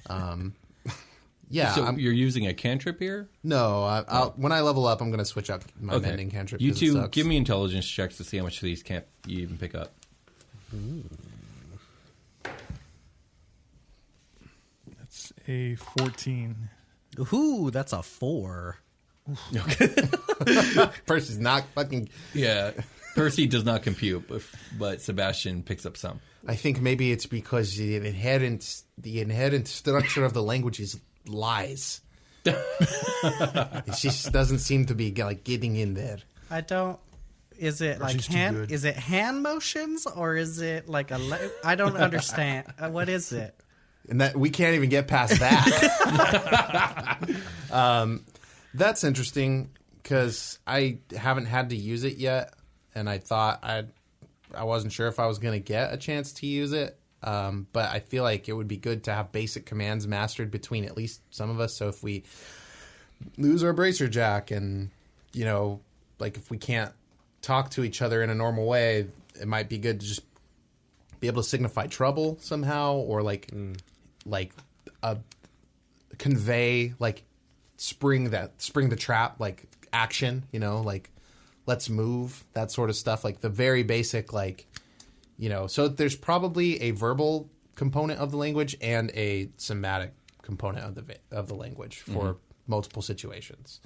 Um, *laughs* yeah, so I'm, you're using a cantrip here? No, I, I'll, when I level up, I'm going to switch up my mending cantrip. You it two, give me intelligence checks to see how much of these can't you even pick up. That's a 14. Ooh, that's a four. *laughs* Percy's not fucking. Yeah, Percy does not compute, but, but Sebastian picks up some. I think maybe it's because the inherent the inherent structure of the language is lies. *laughs* she just doesn't seem to be like getting in there. I don't. Is it like she's too hand? good. Is it hand motions or is it like a? Le- I don't *laughs* understand. Uh, what is it? And that we can't even get past that. *laughs* um, that's interesting because I haven't had to use it yet, and I thought I I wasn't sure if I was going to get a chance to use it. Um, but I feel like it would be good to have basic commands mastered between at least some of us. So if we lose our bracer jack, and you know, like if we can't talk to each other in a normal way, it might be good to just be able to signify trouble somehow, or like like a convey like spring that spring the trap like action you know like let's move that sort of stuff like the very basic like you know. So there's probably a verbal component of the language and a somatic component of the of the language for mm-hmm. multiple situations.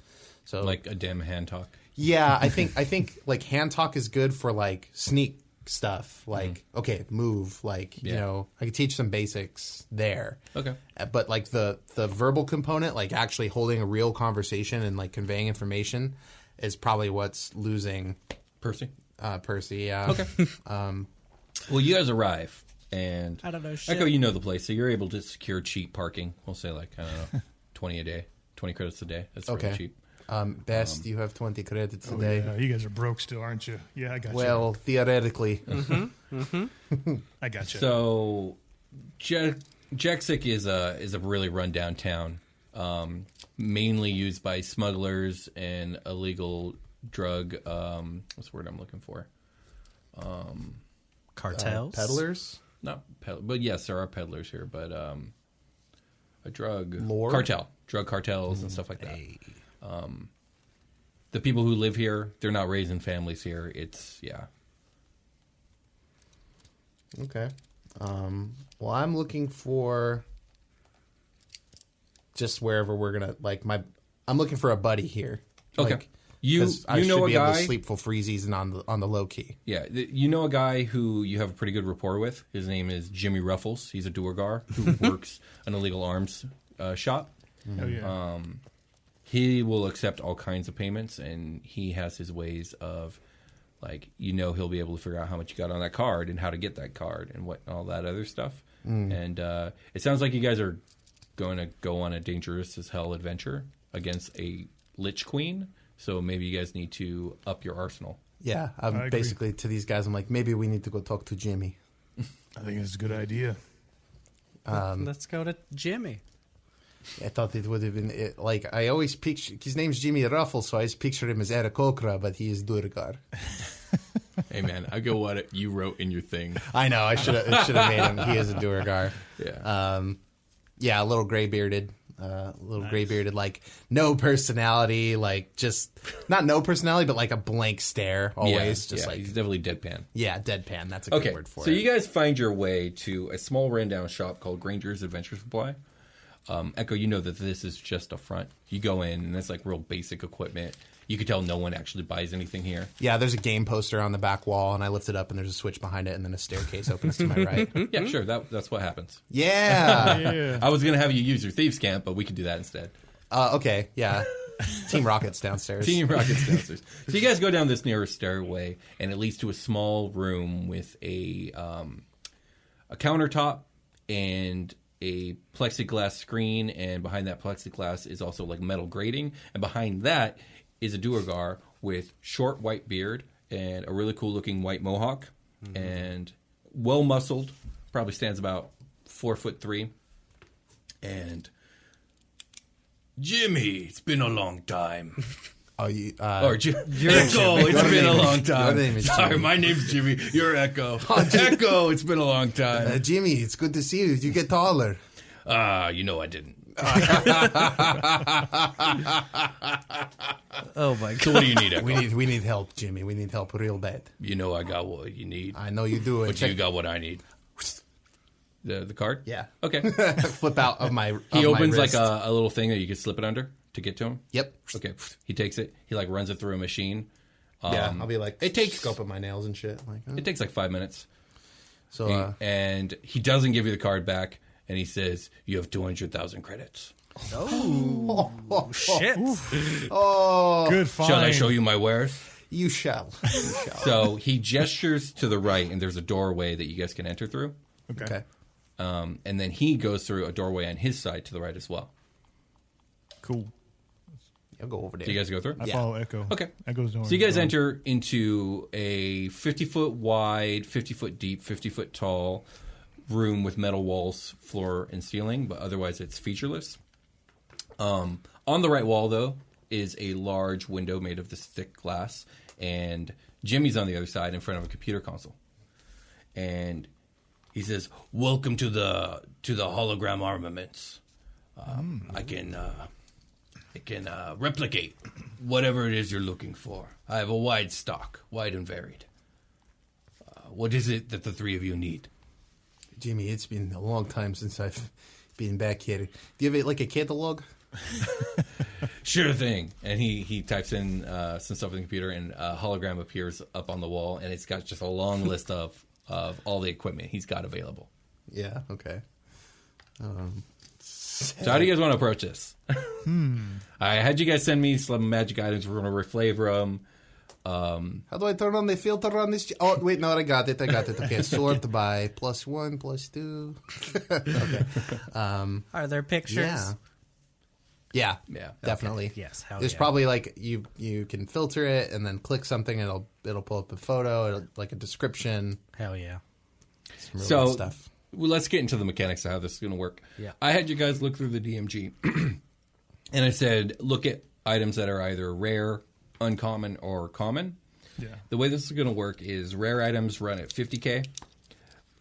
So like a dim hand talk. yeah, I think *laughs* I think like hand talk is good for like sneak stuff. Like okay, move. Like you know, I could teach some basics there. Okay. Uh, but like the the verbal component, like actually holding a real conversation and like conveying information, is probably what's losing Percy. uh, Percy. Yeah. Okay. *laughs* Um, well, you guys arrive, and I don't know shit. Echo, you know the place, so you're able to secure cheap parking. We'll say like I don't know, *laughs* twenty a day, twenty credits a day. That's really Okay. cheap. Um, best you have twenty credits a day. Yeah, you guys are broke still, aren't you? Yeah, I got you. Well, theoretically, you. *laughs* I got you. So, Je- Jexic is a is a really rundown town, um, mainly used by smugglers and illegal drug. Um, what's the word I'm looking for? Um Cartels. peddlers. Not ped- but yes, there are peddlers here, but um, a drug Lord? cartel, drug cartels and stuff like that. Um, the people who live here, they're not raising families here. It's yeah. Okay. Um, well, I'm looking for just wherever we're gonna like my. I'm looking for a buddy here. Okay. Like, You- 'cause I you know should a be able to sleep for freezies and on the on the low key. Yeah, you know a guy who you have a pretty good rapport with. His name is Jimmy Ruffles. He's a Duergar who *laughs* works an illegal arms uh, shop. oh yeah. um, He will accept all kinds of payments, and he has his ways of, like, you know, he'll be able to figure out how much you got on that card and how to get that card and what all that other stuff. And uh, it sounds like you guys are going to go on a dangerous as hell adventure against a Lich Queen. So maybe you guys need to up your arsenal. Yeah, I I'm basically to these guys. I'm like, maybe we need to go talk to Jimmy. I think it's a good idea. Let's go to Jimmy. I thought it would have been it, like I always picture his name's Jimmy Ruffles, so I just picture him as Eric Okra, but he is Duergar. Hey man, I go what you wrote in your thing. I know. I should have should have made him. He is a Duergar. Yeah. Um, yeah, a little gray bearded, uh, a little gray bearded, like no personality, like just not no personality, but like a blank stare always, yeah, just yeah, like he's definitely deadpan. yeah, deadpan. That's a good Okay, word for so it. So you guys find your way to a small rundown shop called Granger's Adventure Supply. Um, Echo, you know that this is just a front. You go in and it's like real basic equipment. You can tell no one actually buys anything here. yeah, there's a game poster on the back wall, and I lift it up, and there's a switch behind it, and then a staircase opens to my *laughs* right. Yeah, sure, that, that's what happens. Yeah. *laughs* Yeah. I was gonna have you use your thieves' cant, but we could do that instead. Uh, okay. Yeah. Team Rockets downstairs. Team *laughs* Rockets downstairs. So you guys go down this narrow stairway, and it leads to a small room with a um, a countertop and a plexiglass screen, and behind that plexiglass is also like metal grating, and behind that is a Duergar with short white beard and a really cool looking white mohawk, mm-hmm. and well muscled, probably stands about four foot three, and. Jimmy, it's been a long time. *laughs* Oh, you. Uh, Or J- Echo, it's been a long time. Your name is Sorry, Jimmy. my name's Jimmy. You're Echo. *laughs* Echo, it's been a long uh, time. Jimmy, it's good to see you. You get taller. Ah, you know I didn't. *laughs* Oh my god. So what do you need, Echo? We need we need help, Jimmy. We need help real bad. You know I got what you need. I know you do. It. But Check- you got what I need. The the card? Yeah. Okay. *laughs* flip out of my. He of my opens like a, a little thing that you can slip it under to get to him. Yep. Okay. He takes it. He like runs it through a machine. yeah, Um, I'll be like it takes scoping my nails and shit. Like, oh. it takes like five minutes. so He- uh, and he doesn't give you the card back, and he says you have two hundred thousand credits. Oh, oh *laughs* shit. Oh, good find. Shall I show you my wares? You shall. You *laughs* shall. So he gestures to the right, and there's a doorway that you guys can enter through. okay. Um, and then he goes through a doorway on his side to the right as well. Cool. I'll go over there. Do you guys go through? I Yeah. follow Echo. Okay. Echo's doing. So you guys enter into a 50 foot wide, 50 foot deep, 50 foot tall room with metal walls, floor, and ceiling, but otherwise it's featureless. Um, on the right wall, though, is a large window made of this thick glass, and Jimmy's on the other side in front of a computer console. And he says, "Welcome to the to the hologram armaments. Um, I can uh, it can uh, replicate whatever it is you're looking for. I have a wide stock, wide and varied. Uh, what is it that the three of you need? Jimmy, it's been a long time since I've been back here. Do you have like a catalog? *laughs* Sure thing. And he he types in uh, some stuff in the computer, and a hologram appears up on the wall, and it's got just a long *laughs* list of of all the equipment he's got available. Yeah. Okay. Um, So how do you guys want to approach this? I had you guys send me some magic items. We're going to reflavor them. How do I turn on the filter on this? Oh, wait, no, I got it. I got it. Okay, sort by plus one, plus two. *laughs* okay. Um, Are there pictures? yeah. Yeah. Yeah. Definitely. Yes, hell There's yeah. probably like you you can filter it and then click something and it'll it'll pull up a photo, it'll, like a description, Hell yeah. some real So good stuff. Well, let's get into the mechanics of how this is going to work. Yeah. I had you guys look through the DMG, *clears throat* and I said look at items that are either rare, uncommon, or common. Yeah. The way this is going to work is rare items run at 50k,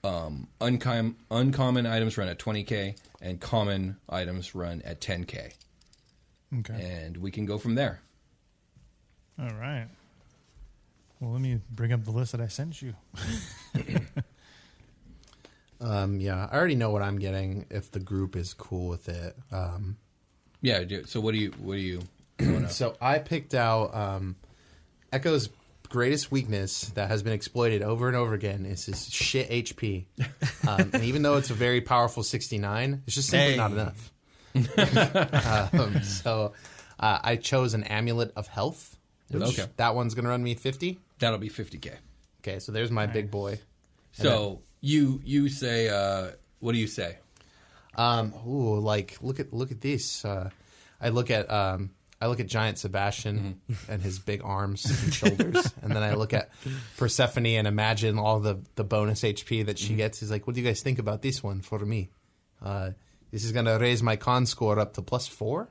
um, uncom- uncommon items run at 20k, and common items run at 10k, Okay. and we can go from there. All right. Well, let me bring up the list that I sent you. *laughs* Um, yeah, I already know what I'm getting if the group is cool with it. Um, Yeah. do- So what do you what do you? *clears throat* So I picked out um, Echo's greatest weakness that has been exploited over and over again is his shit HP. *laughs* Um, and even though it's a very powerful 69, it's just simply Hey. not enough. *laughs* um, so uh, I chose an amulet of health. Which Okay. That one's going to run me 50. That'll be 50k. Okay, so there's my big boy. So you you say uh, what do you say? Um, ooh, like look at look at this. Uh, I look at um, I look at giant Sebastian and his big arms and shoulders, *laughs* and then I look at Persephone and imagine all the the bonus HP that she gets. He's like, "What do you guys think about this one for me? Uh, this is gonna raise my con score up to plus four.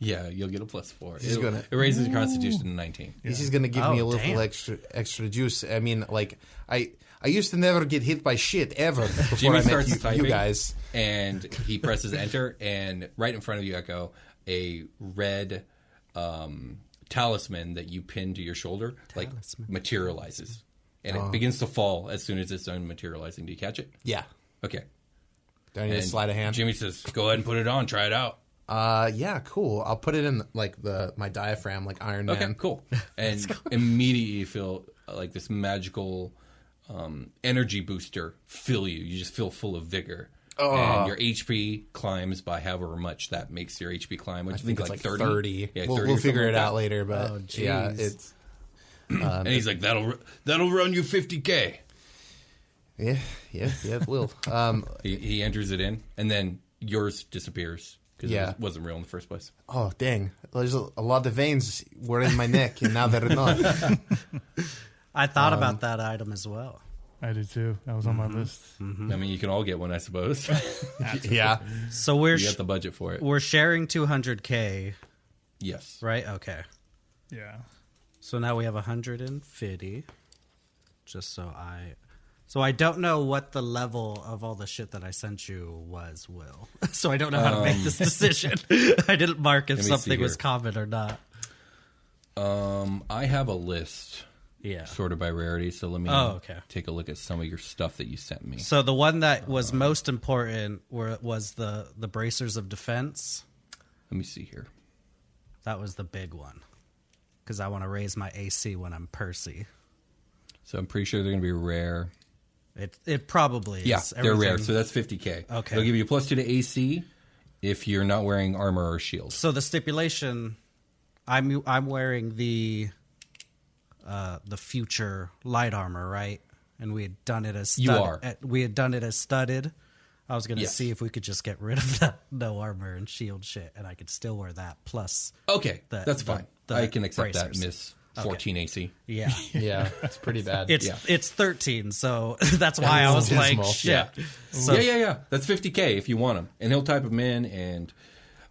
Yeah, you'll get a plus four. is It, gonna- it raises your constitution to 19. This is gonna give me a Oh, little damn. extra extra juice. I mean, like I." I used to never get hit by shit ever *laughs* before Jimmy I met starts you, typing, you guys. and he presses enter, and right in front of you, Echo, a red um, talisman that you pin to your shoulder, like materializes, and Oh. it begins to fall as soon as it's done materializing. Do you catch it? Yeah. Okay. Do I need to And slide a hand? Jimmy says, "Go ahead and put it on. Try it out." Uh, yeah, cool. I'll put it in like the my diaphragm, like Iron Man. Okay, cool. *laughs* And immediately you feel uh, like this magical um, energy booster fill you. You just feel full of vigor. And your HP climbs by however much that makes your HP climb, which I, I think it's like 30. 30. Yeah, we'll 30 we'll figure it out that. later, but Oh, yeah, jeez. it's *clears throat* and he's like, "That'll that'll run you 50k." yeah, yeah, yeah, it will. *laughs* Um, He, he enters it in, and then yours disappears because Yeah. it wasn't real in the first place. oh dang, there's a, a lot of veins were in my neck, and now they're not. *laughs* I thought Um, about that item as well. I did too. That was on Mm-hmm. my list. I mean, you can all get one, I suppose. *laughs* yeah, So we're you sh- got the budget for it. we're sharing 200k, Yes. right? Okay. Yeah. So now we have 150. Just so I So I don't know what the level of all the shit that I sent you was, Will. *laughs* So I don't know how to make this *laughs* decision. I didn't mark if Um, Let me see something was common or not. Um, I have a list Yeah. sorted by rarity, so let me Oh, okay. take a look at some of your stuff that you sent me. So the one that was most important were, was the the bracers of defense. Let me see here. That was the big one because I want to raise my AC when I'm Percy. So I'm pretty sure they're going to be rare. It it probably is. Yeah, they're rare. So that's 50k. Okay. They'll give you a plus two to AC if you're not wearing armor or shield. So the stipulation, I'm I'm wearing the uh, the future light armor, right? And we had done it as You are. uh, we had done it as studded. I was gonna Yes. see if we could just get rid of that *laughs* no armor and shield shit, and I could still wear that plus. Okay, The- that's the- fine. the I can accept bracers. that, Miss 14 AC. Yeah, *laughs* Yeah, it's pretty *laughs* bad. it's Yeah. it's 13, so that's why I was dismal. like, shit. Yeah. So, yeah, yeah, yeah. That's 50k if you want them, and he'll type them in, and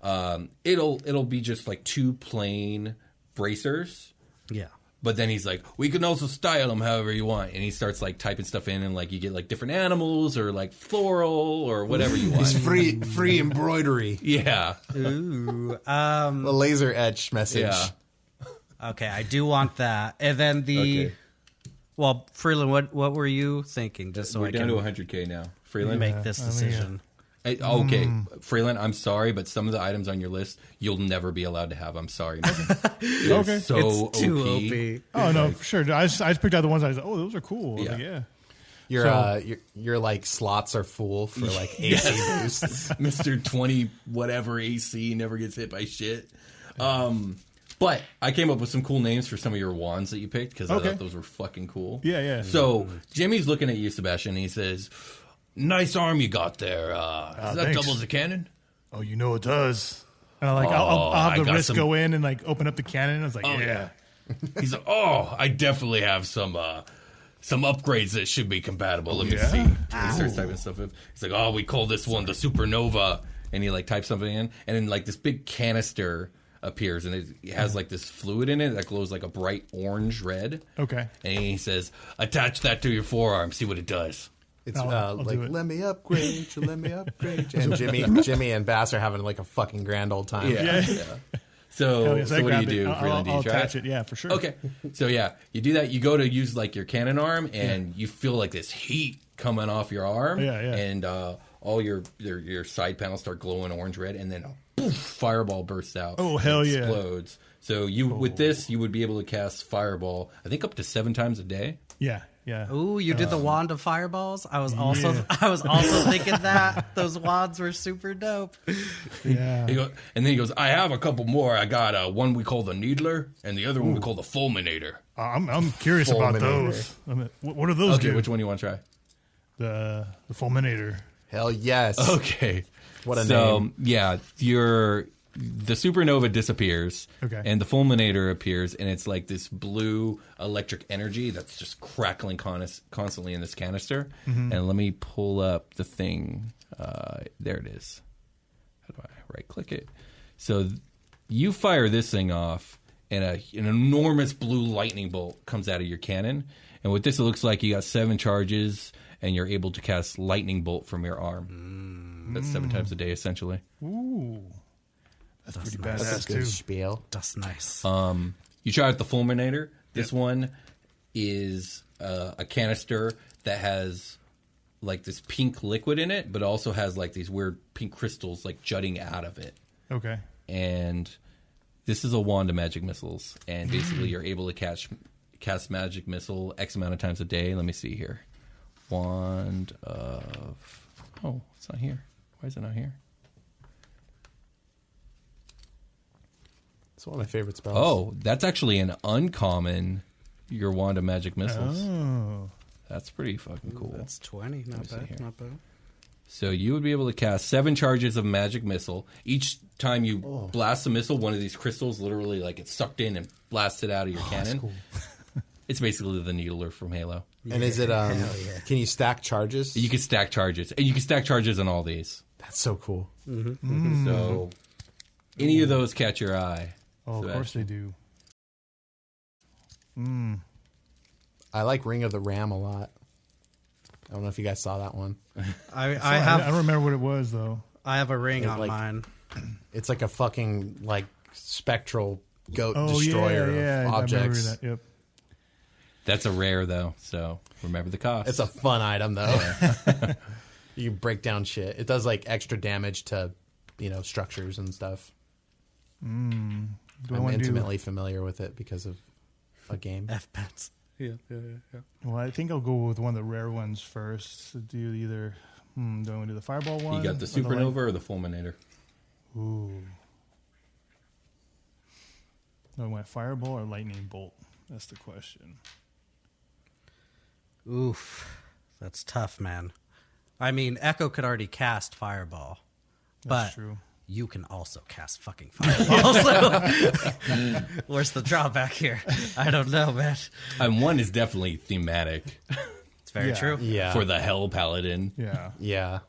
um, it'll it'll be just like two plain bracers. yeah. But then he's like, we can also style them however you want, and he starts like typing stuff in, and like you get like different animals or like floral or whatever you *laughs* want. It's free free embroidery. yeah, Ooh, *laughs* um, The laser etch message. yeah. okay, I do want that, and then the. Okay. Well, Freeland, what what were you thinking? Just so We're I down can to 100k now. Freeland, make this I mean, decision. Hey, okay, Freeland. I'm sorry, but some of the items on your list you'll never be allowed to have. I'm sorry. It's *laughs* Okay. so it's too OP. OP. Oh no, for sure. I just, I just picked out the ones I was like, oh, those are cool. Yeah. like, yeah. Your So- uh your, your like slots are full for like *laughs* AC boosts. *laughs* Mr. 20 whatever AC never gets hit by shit. Um, but I came up with some cool names for some of your wands that you picked because I thought those were fucking cool. Yeah, yeah. So Jimmy's looking at you, Sebastian, and he says, "Nice arm you got there. Uh, does that thanks. double as a cannon?" Oh, you know it does. And I like, I'll, I'll, Oh, I'll I have the got wrist some- go in and like open up the cannon. I was like, Oh, yeah. yeah. *laughs* He's like, "Oh, I definitely have some." Uh, some upgrades that should be compatible. Let me yeah? see. And he starts typing stuff in. He's like, "Oh, we call this one the Supernova," and he like types something in, and then like this big canister appears, and it has like this fluid in it that glows like a bright orange red. Okay. And he says, "Attach that to your forearm. See what it does." It's I'll- uh, I'll like it. let me upgrade you, let me upgrade you. And *laughs* Jimmy Jimmy and Bass are having like a fucking grand old time. Yeah. So, Hell yes, I so what do you grabbed it. do? I'll, Freeland? Do I'll you try attach it? Yeah, for sure. Okay. So yeah, you do that. You go to use like your cannon arm, and you feel like this heat coming off your arm. Yeah, yeah. And uh, all your, your your side panels start glowing orange red, and then a poof, fireball bursts out. Oh, and hell yeah. Explodes. So you with this, you would be able to cast fireball. I think up to seven times a day. Yeah, yeah. Ooh, you did the Um, wand of fireballs. I was also yeah. *laughs* I was also *laughs* thinking that those wands were super dope. yeah. He go, and then he goes, "I have a couple more. I got uh, one we call the Needler, and the other one we call the Fulminator." I'm, I'm curious about Fulminator. those. I mean, what, what do those Okay, do? which one do you want to try? The the fulminator. Hell yes. Okay. What a name. so, name. yeah, your the supernova disappears. Okay. And the fulminator appears, and it's like this blue electric energy that's just crackling con- constantly in this canister. Mm-hmm. And let me pull up the thing. Uh, there it is. How do I right click it? So th- you fire this thing off, and a, an enormous blue lightning bolt comes out of your cannon. And with this, it looks like you got seven charges, and you're able to cast lightning bolt from your arm. That's seven times a day, essentially. Ooh, that's, pretty nice. badass That's a good too. spiel. That's nice. Um, you try out the fulminator. This one is uh, a canister that has like this pink liquid in it, but also has like these weird pink crystals like jutting out of it. Okay. And this is a wand of magic missiles, and basically you're able to catch cast magic missile x amount of times a day. Let me see here. Wand of oh, it's not here. Why is it not here? It's one of my favorite spells. Oh, that's actually an uncommon. Your wand of magic missiles. Oh, That's pretty fucking cool. That's twenty. Not bad. Not bad. So you would be able to cast seven charges of magic missile. Each time you Oh. blast a missile, one of these crystals literally like it's sucked in and blasted out of your cannon. *laughs* it's basically the needler from Halo. and is it um? Can you stack charges? You can stack charges, and you can stack charges on all these. That's so cool. So any of those catch your eye. Oh, of course they do. Mm. I like Ring of the Ram a lot. I don't know if you guys saw that one. *laughs* I, I I, have I don't remember what it was though. I have a ring It, on like- mine. *clears throat* It's like a fucking like spectral goat Oh destroyer yeah, yeah. of I remember objects. that. Yep. That's a rare though, so remember the cost. It's a fun item though. *laughs* you can break down shit. It does like extra damage to, you know, structures and stuff. Do I I'm want to do? intimately familiar with it because of a game. F pets. Yeah, yeah, yeah, yeah. Well, I think I'll go with one of the rare ones first. To do either. Hmm, do I want to do the fireball one? you got the or light- supernova or the fulminator. Ooh. No, my fireball or lightning bolt? That's the question. Oof, that's tough, man. I mean, Echo could already cast Fireball, but true. You can also cast fucking Fireball. so *laughs* *laughs* where's the drawback here? I don't know, man. And one is definitely thematic It's very Yeah. true. Yeah. for the Hell Paladin. Yeah. Yeah.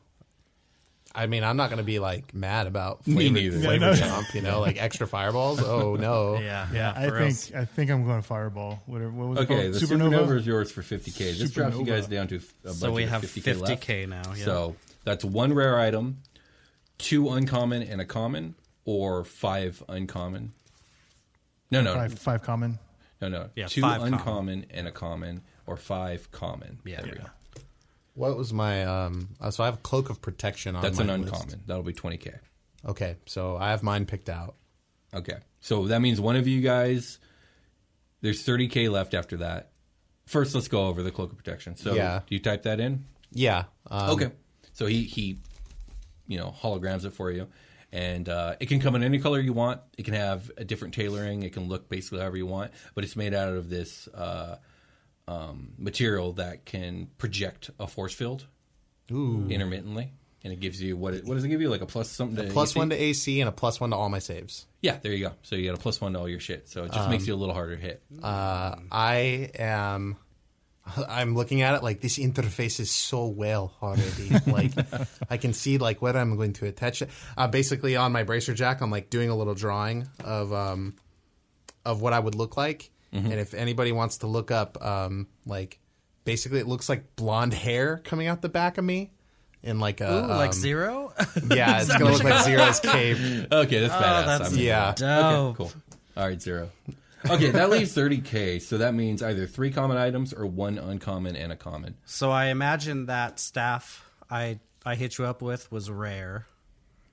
I mean, I'm not going to be like mad about Me flavor, flavor Yeah, no. jump, you know, like extra fireballs. Oh *laughs* no. Yeah, Yeah, I think reals. I think I'm going Fireball. Whatever. What was Okay, it the called? supernova? is yours for 50k. This drops you guys down to a budget So we of have 50k, 50k now. Yeah. So that's one rare item, two uncommon and a common, or five uncommon. No, no, Five, five common. no, no. Yeah, two five common. uncommon and a common, or five common. Yeah. There we go. What was my um? uh, So I have a cloak of protection on. That's my an list. uncommon. That'll be 20k. Okay, so I have mine picked out. Okay. So that means one of you guys, there's 30k left after that. First, let's go over the cloak of protection. So, Yeah. do you type that in? Yeah. Um, Okay. So he he, you know, holograms it for you, and uh, it can come in any color you want. It can have a different tailoring. It can look basically however you want, but it's made out of this uh, um, material that can project a force field intermittently, and it gives you what? It, what does it give you? Like a plus something? To Plus AC? one to AC and a plus one to all my saves. Yeah, there you go. So you got a plus one to all your shit. So it just makes you a little harder to hit. Uh, I am. *laughs* I'm looking at it like this interface is so well already. like *laughs* I can see like where I'm going to attach it. Uh, basically, on my bracer jack, I'm like doing a little drawing of um, of what I would look like. And if anybody wants to look up, um, like basically, it looks like blonde hair coming out the back of me. In like a Ooh, like um, zero. *laughs* yeah, it's gonna look like Zero's cape. Okay, that's badass. Oh, that's I'm in. Yeah. dope. Okay, cool. All right, zero. Okay, that leaves 30k. So that means either three common items or one uncommon and a common. So I imagine that staff I I hit you up with was rare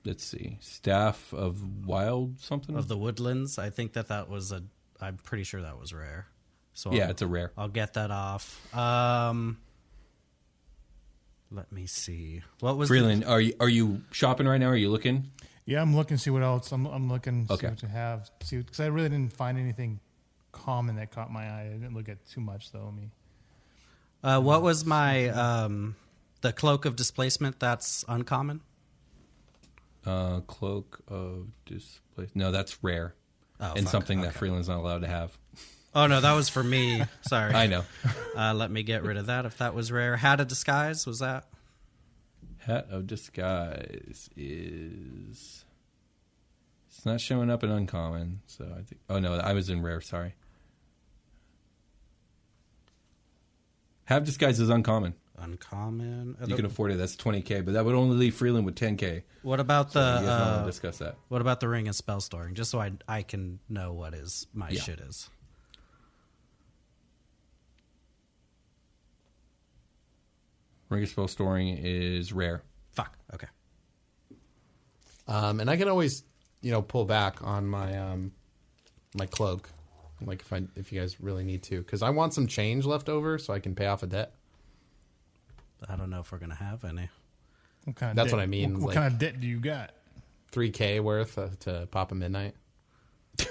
Let's see. Staff of wild something? of the woodlands. I think that that was a. I'm pretty sure that was rare. So yeah, I'll, it's a rare. I'll get that off. Um, let me see. What was the- Freeland, are you are you shopping right now? Are you looking? Yeah, I'm looking to see what else. I'm I'm looking Okay. see what to have. See, because I really didn't find anything common that caught my eye. I didn't look at too much though. I mean, Uh, what was my um, the cloak of displacement? That's uncommon. Uh, cloak of displacement. No, that's rare. Oh, and fuck. something that Okay. Freeland's not allowed to have. Oh no, that was for me. *laughs* Sorry. I know. Uh, let me get rid of that if that was rare. Hat of disguise was that? Hat of disguise is. It's not showing up in uncommon, so I think. Oh no, I was in rare. Sorry. Hat of disguise is uncommon. Uncommon. You can afford it. That's 20k, but that would only leave Freeland with 10k. What about the you guys want uh, to discuss that. what about the ring and spell storing? Just so I I can know what is my Yeah. shit is. Ring of spell storing is rare. Fuck. Okay. Um, and I can always, you know, pull back on my um, my cloak, like if I if you guys really need to, because I want some change left over so I can pay off a debt. I don't know if we're gonna have any. what kind of That's debt- what I mean, What, what like- kind of debt do you got? Three k worth uh, to pop a midnight. It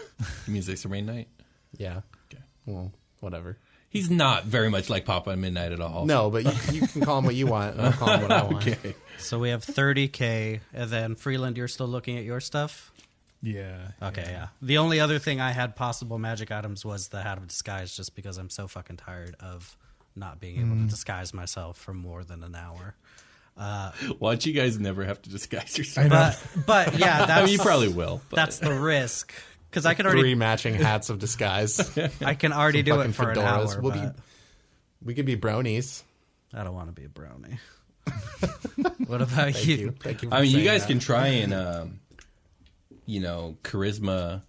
means it's a rain night. Yeah. Okay. Well, whatever. He's not very much like Papa at Midnight at all. No, but you, you can call him what you want. I'll call him what I *laughs* want. Okay. So we have 30k, and then Freeland, you're still looking at your stuff. Yeah. Okay, yeah. The only other thing I had possible magic items was the hat of disguise, just because I'm so fucking tired of not being able to disguise myself for more than an hour. Why don't you guys never have to disguise yourself? But but yeah, that's *laughs* I mean, you probably will. But that's the risk because I can Three already matching hats of disguise. *laughs* I can already do it for an fedoras. hour. We'll but be, we could be bronies. I don't want to be a brownie. *laughs* what about Thank you? you. Thank you. For I mean, you guys that. can try and, um, you know, charisma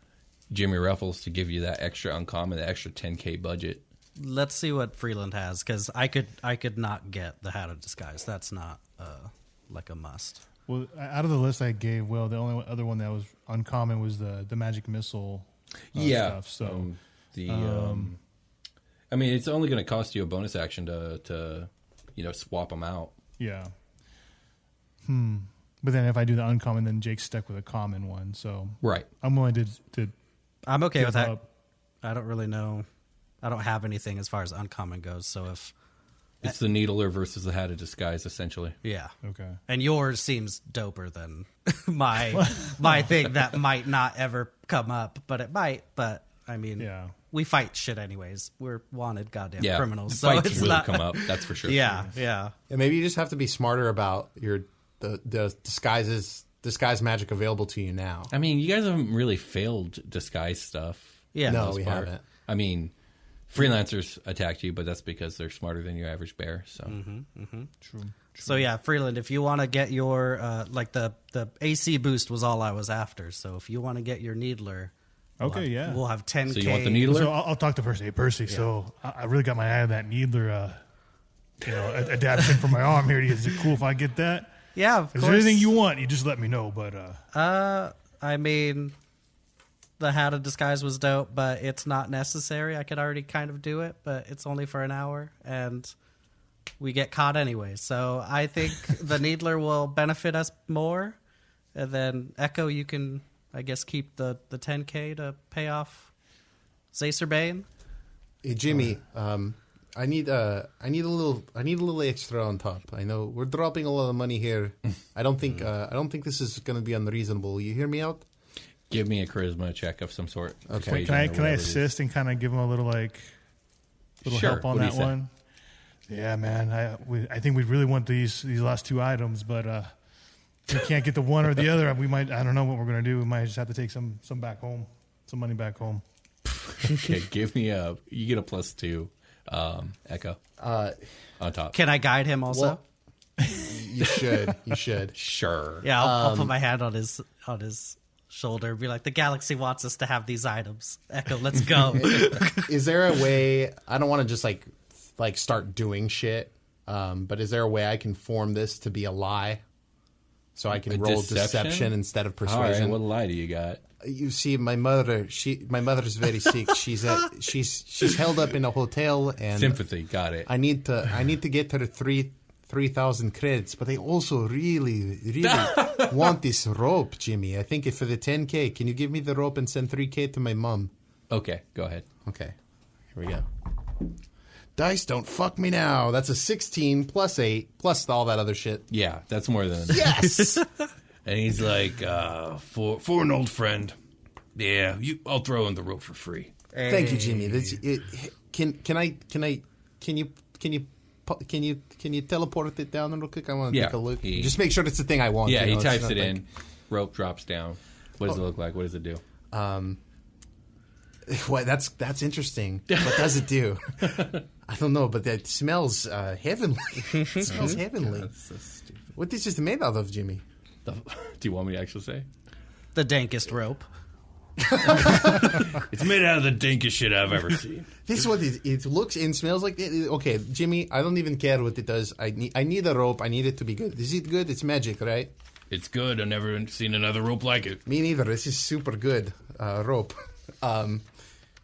Jimmy Ruffles to give you that extra uncommon, that extra 10k budget. Let's see what Freeland has because I could I could not get the hat of disguise. That's not uh, like a must. Well, out of the list I gave well, the only other one that was uncommon was the the magic missile. uh, yeah. Stuff. So um, the, um, I mean, it's only going to cost you a bonus action to, to, you know, swap them out. yeah. Hmm. But then if I do the uncommon, then Jake's stuck with a common one. So Right. I'm willing to to I'm okay give with that. up. I don't really know. I don't have anything as far as uncommon goes. So if It's the needler versus the hat of disguise, essentially. yeah, Okay. and yours seems doper than *laughs* my *laughs* my thing that might not ever come up, but it might. But I mean, Yeah. we fight shit anyways. We're wanted goddamn Yeah, criminals, so fights it's will not come up. That's for sure. *laughs* Yeah, yeah. Yeah, maybe you just have to be smarter about your the the disguises disguise magic available to you now. I mean, you guys haven't really failed disguise stuff. Yeah. No, we part. haven't. I mean, freelancers attacked you, but that's because they're smarter than your average bear. So true. So yeah, Freeland, if you want to get your uh, like the the AC boost was all I was after. So if you want to get your needler, we'll Okay, have- yeah. we'll have 10k. So you want the needler? So I'll, I'll talk to Percy. Hey, Percy. So I, I really got my eye on that needler, uh, you know, a- adaptation for my arm here. Is it cool if I get that? Yeah, of Is course. there anything you want? You just let me know. But uh, Uh, I mean, the hat of disguise was dope, but it's not necessary. I could already kind of do it, but it's only for an hour, and we get caught anyway. So I think *laughs* the needler will benefit us more, and then Echo, you can, I guess, keep the the 10k to pay off Zacer Bane. Hey, Jimmy, um, I need uh, I need a little I need a little extra on top. I know we're dropping a lot of money here. *laughs* I don't think uh, I don't think this is going to be unreasonable. You hear me out? give me a charisma check of some sort. Okay. Persuasion can I can I whatever it is. assist and kind of give him a little like little Sure. help on What that you say? one? Yeah, man. I we, I think we really want these these last two items, but uh, if we can't get the one or the other. We might. I don't know what we're gonna do. We might just have to take some some back home, some money back home. *laughs* Okay, give me a. You get a plus two. Um, echo Uh, on top. Can I guide him also? Well- you should. You should. *laughs* sure. yeah, I'll, I'll Um, put my hand on his on his shoulder and be like, "The galaxy wants us to have these items." Echo, let's go. *laughs* is there a way? I don't want to just like like start doing shit. Um, but is there a way I can form this to be a lie? So I can A roll deception? deception, instead of All right. persuasion. What lie do you got? you see my mother she my mother's very sick *laughs* she's at, she's she's held up in a hotel and Sympathy. Got it. i need to i need to get her three three thousand credits but i also really really *laughs* want this rope jimmy i think if for the 10k can you give me the rope and send 3k to my mom Okay, go ahead. okay here we go dice don't fuck me now that's a 16 plus 8 plus all that other shit Yeah, that's more than. *laughs* yes And he's like, uh, for for an old friend. Yeah, you. I'll throw in the rope for free. Thank you, Jimmy. This, it, can can I can I can you can you can you can you teleport it down real quick? I want to Yeah, take a look. he- Just make sure it's the thing I want. Yeah, you he know, it's types it like- in. Rope drops down. What does it look like? What does it do? Um, *laughs* what? That's that's interesting. *laughs* What does it do? *laughs* I don't know, but it smells uh, heavenly. it smells heavenly. so stupid. What this is made out of, Jimmy? The- do you want me to actually say? the dankest rope. It's made out of the dankest shit I've ever seen. This is what it, it looks and smells like. It- Okay, Jimmy, I don't even care what it does. I need I need a rope. I need it to be good. Is it good? It's magic, right? It's good. I've never seen another rope like it. Me neither. This is super good uh, rope. Um,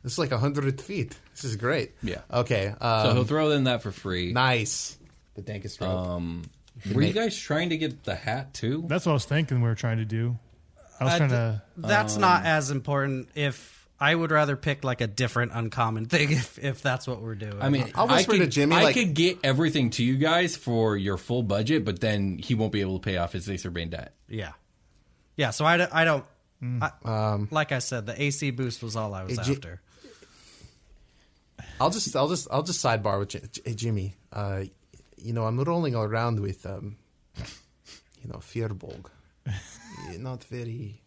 this is like hundred feet. This is great. Yeah. Okay. So Um, he'll throw in that for free. nice. The dankest rope. Um, were you guys trying to get the hat too? That's what I was thinking. We were trying to do. I was Uh, trying to. That's not as important. If I would rather pick like a different uncommon thing, *laughs* if if that's what we're doing. I mean, I'll I whisper could, to Jimmy, I like- could get everything to you guys for your full budget, but then he won't be able to pay off his Acer Bane debt. yeah, yeah. So I, don't- I don't. I, Um, like I said, the AC boost was all I was Hey, Ji- after. I'll just, I'll just, I'll just sidebar with J- J- Jimmy. Uh, you know, I'm rolling around with, um, you know, Furbolg. *laughs* Not very,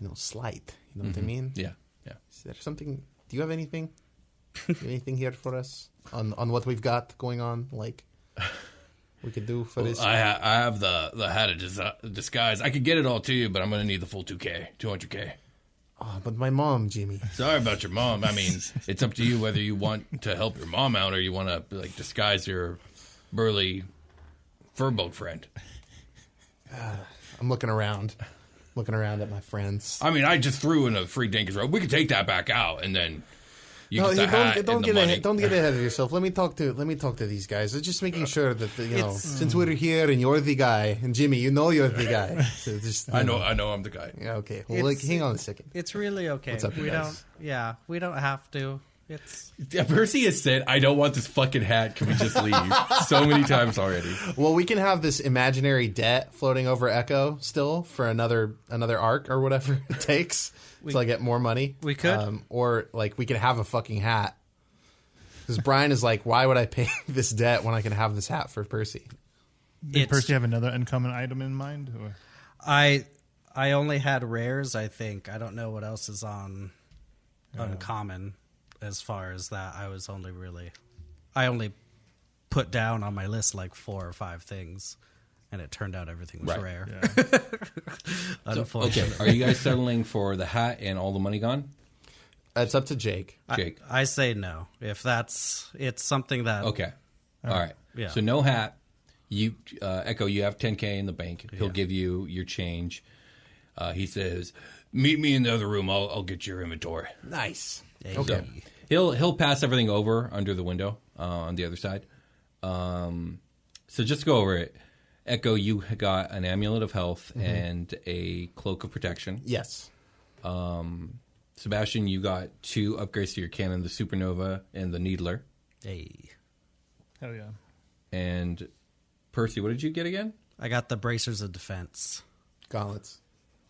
you know, slight. You know what I mean? Yeah, yeah. Is there something? Do you have anything? You have anything here for us on on what we've got going on? Like we could do for this. I ha- I have the the hat of dis- disguise. I could get it all to you, but I'm gonna need the full two k, two hundred k. Oh, but my mom, Jimmy. Sorry about your mom. I mean, it's up to you whether you want to help your mom out or you want to like disguise your burly furbolg friend. Ah, I'm looking around, looking around at my friends. I mean, I just threw in a free dankest rope. We could take that back out, and then You No, get the don't, hat don't and the get money. ahead, don't get ahead of *laughs* yourself. Let me talk to let me talk to these guys. Just making sure that you know, It's- since we're here and you're the guy, and Jimmy, you know you're the guy. *laughs* So just, you I know, I know, I'm the guy. Yeah, okay. Well, like, hang on a second. It's really okay. What's up, we guys? don't. Yeah, we don't have to. It's Yeah, Percy has said, "I don't want this fucking hat. Can we just leave?" *laughs* so many times already. Well, we can have this imaginary debt floating over Echo still for another another arc or whatever it takes to like get more money. We could. um, or like we could have a fucking hat. Because Brian is like, why would I pay *laughs* this debt when I can have this hat for Percy? Did It's- Percy have another uncommon item in mind? Or? I. I only had rares. I think I don't know what else is on uncommon as far as that. I was only really. I only put down on my list like four or five things, and it turned out everything was Right. rare. Yeah. *laughs* Unfortunately. Okay, are you guys settling for the hat and all the money gone? It's up to Jake. Jake. I say no. If that's it's something that Okay. All right. Yeah. So no hat. You uh, Echo. You have 10k in the bank. He'll give you your change. Uh, he says, "Meet me in the other room. I'll I'll get your inventory." Nice. Hey. Okay. He'll he'll pass everything over under the window uh, on the other side. Um, so just go over it. Echo, you got an amulet of health and a cloak of protection. Yes. Sebastian, you got two upgrades to your cannon: the supernova and the needler. Hey. Hell yeah. And Percy, what did you get again? I got the bracers of defense. Gauntlets.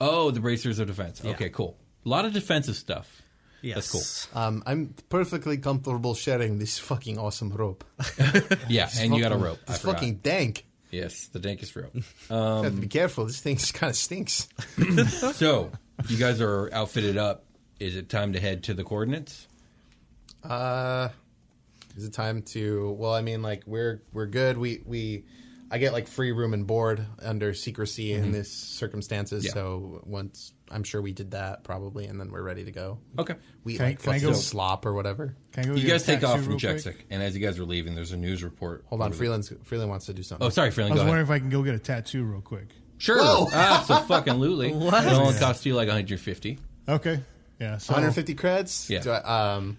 Oh, the bracers of defense. Yeah. Okay, cool. A lot of defensive stuff. Yes. That's Um, I'm perfectly comfortable sharing this fucking awesome rope. *laughs* Yeah, and you got a rope. I It's fucking dank. Yes, the dankest rope. You have to be careful. This thing kind of stinks. *coughs* so, you guys are outfitted up. Is it time to head to the coordinates? Uh, is it time to? Well, I mean, like we're we're good. We we, I get like free room and board under secrecy in this circumstances. Mm-hmm. Yeah. So once I'm sure we did that probably, and then we're ready to go. Okay. We Can I- like can I go- slop or whatever. Can I go You guys take off from real quick? And as you guys are leaving, there's a news report. Hold on, over the- Freeland's Freeland wants to do something. Oh, sorry, Freeland. I was Go wondering ahead. if I can go get a tattoo real quick. Sure, Whoa. *laughs* absolutely. *laughs* It only costs you like 150. Okay. Yeah. So 150 creds. Yeah. Do I, um.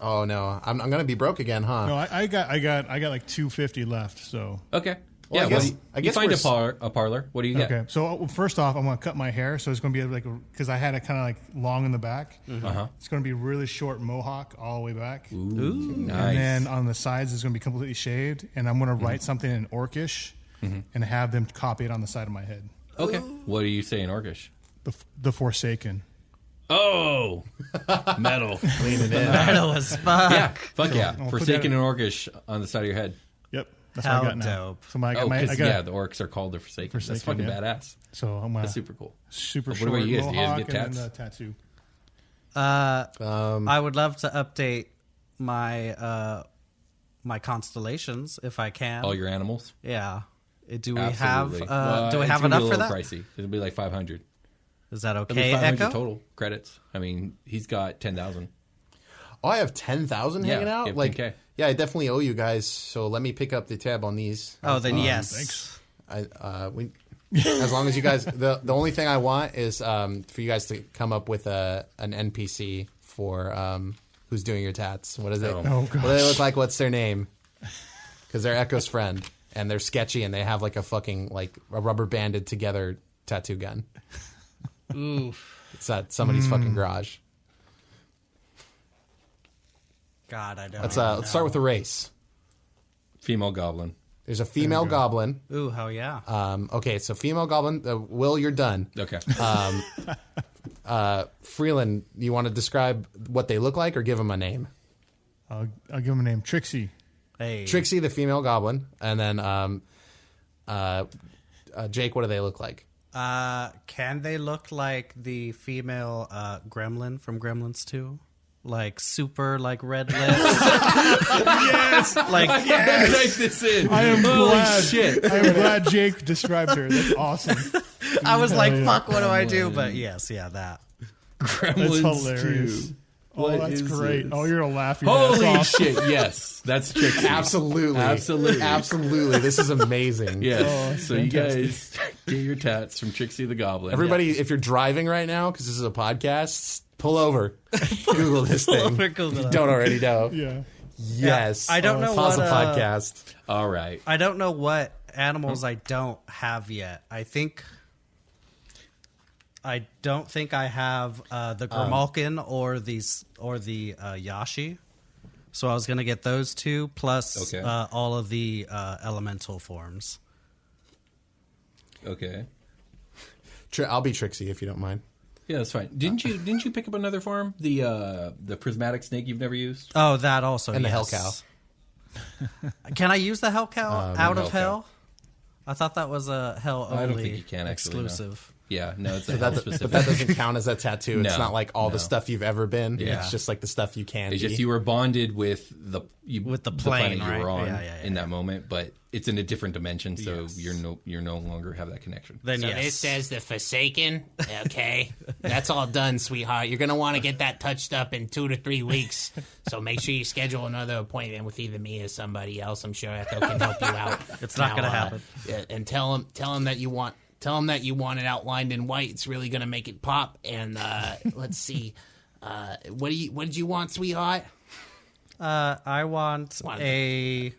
Oh no, I'm I'm gonna be broke again, huh? No, I, I got I got I got like 250 left. So Okay. Well, yeah, I guess- you, I you find we're a, s- par, a parlor. What do you get? okay. So first off, I'm gonna cut my hair. So it's gonna be like because I had it kind of like long in the back. Uh-huh. It's gonna be really short mohawk all the way back. Ooh, And nice. then on the sides it's gonna be completely shaved. And I'm gonna Mm-hmm. write something in Orcish and have them copy it on the side of my head. okay. What do you say in Orcish? The the Forsaken. Oh, *laughs* metal. Leaning in. Metal as fuck. yeah, fuck yeah. I'll Forsaken that- and Orcish on the side of your head. Yep. That's How what I got now. dope. So my, I got oh, my, I because got yeah, the orcs are called the Forsaken. That's Forsaken, fucking yeah. badass. so I'm gonna That's super cool. super What short about you guys? Do you guys mohawk get and then tats? tattoo. Uh, Um, I would love to update my uh my constellations if I can. All your animals. yeah. Uh, Do we Absolutely. have uh, Well, do we have gonna be enough a for that? Pricey. It'll be like five hundred. Is that It'll okay, five hundred Echo? total credits. I mean, he's got ten thousand. oh, I have ten thousand Yeah, hanging you out. Like, 10K. Yeah, I definitely owe you guys. So let me pick up the tab on these. Oh, then yes. thanks. I, uh, we, as long as you guys, the the only thing I want is um, for you guys to come up with a an NPC for um, who's doing your tats. What is it? Oh. Oh, what do they look like? What's their name? Because they're Echo's friend, and they're sketchy, and they have like a fucking like a rubber banded together tattoo gun. Oof. It's at somebody's fucking garage. God, I don't. Let's uh, let's start with the race. Female goblin. There's a female goblin. Ooh, hell yeah. Um, okay, so female goblin. Uh, Will, you're done. Okay. Uh, Freeland, you want to describe what they look like or give them a name? I'll, I'll give him a name, Trixie. Hey. Trixie, the female goblin, and then um, uh, uh, Jake. What do they look like? Uh, can they look like the female uh, gremlin from Gremlins 2? Like super like red lips. *laughs* yes. Like *laughs* Type this in. I am Holy glad. shit. I am glad Jake described her. That's awesome. *laughs* I was like, yeah. fuck, what do I do? But yes, yeah, that. That's Gremlins hilarious. 2. Oh, What that's great. this? Oh, you're gonna laugh your ass Holy off. shit! Yes, that's Trixie. Absolutely, Absolutely. absolutely. This is amazing. Yes. Oh, so you guys get your tats from Trixie the Goblin. Everybody, if you're driving right now, because this is a podcast, pull over. *laughs* Google this thing. over, Google if you it. don't already know. *laughs* Yeah. Yes. I don't know Pause what, the uh, podcast. All right. I don't know what animals I don't have yet. I think I don't think I have uh, the Um, Grimalkin or these or the uh, Yashi. So I was gonna get those two plus Okay. uh, all of the uh, elemental forms. Okay. Tri- I'll be Trixie if you don't mind. Yeah, that's fine. Didn't you didn't you pick up another farm? The uh the prismatic snake you've never used? Oh, that also And the hell cow. *laughs* Can I use the hell cow Uh, out of hell hell? I thought that was a hell only I don't think you can actually, no. exclusive. Yeah, no, it's a But hell that, specific. but that doesn't count as a tattoo. It's No, not like all the stuff you've ever been. Yeah. It's just like the stuff you can It's be. just you were bonded with the you, With the planet plane, you were on Yeah, yeah, yeah, in that moment, but it's in a different dimension, so Yes. you're no you're no longer have that connection. Then So yes. this says the Forsaken. *laughs* Okay, that's all done, sweetheart. You're gonna want to get that touched up in two to three weeks. So make sure you schedule another appointment with either me or somebody else. I'm sure Echo can help you out. *laughs* It's not Now, gonna uh, happen. and tell him tell him that you want tell him that you want it outlined in white. It's really gonna make it pop. And uh, *laughs* let's see, uh, what do you what did you want, sweetheart? Uh, I want What? a Are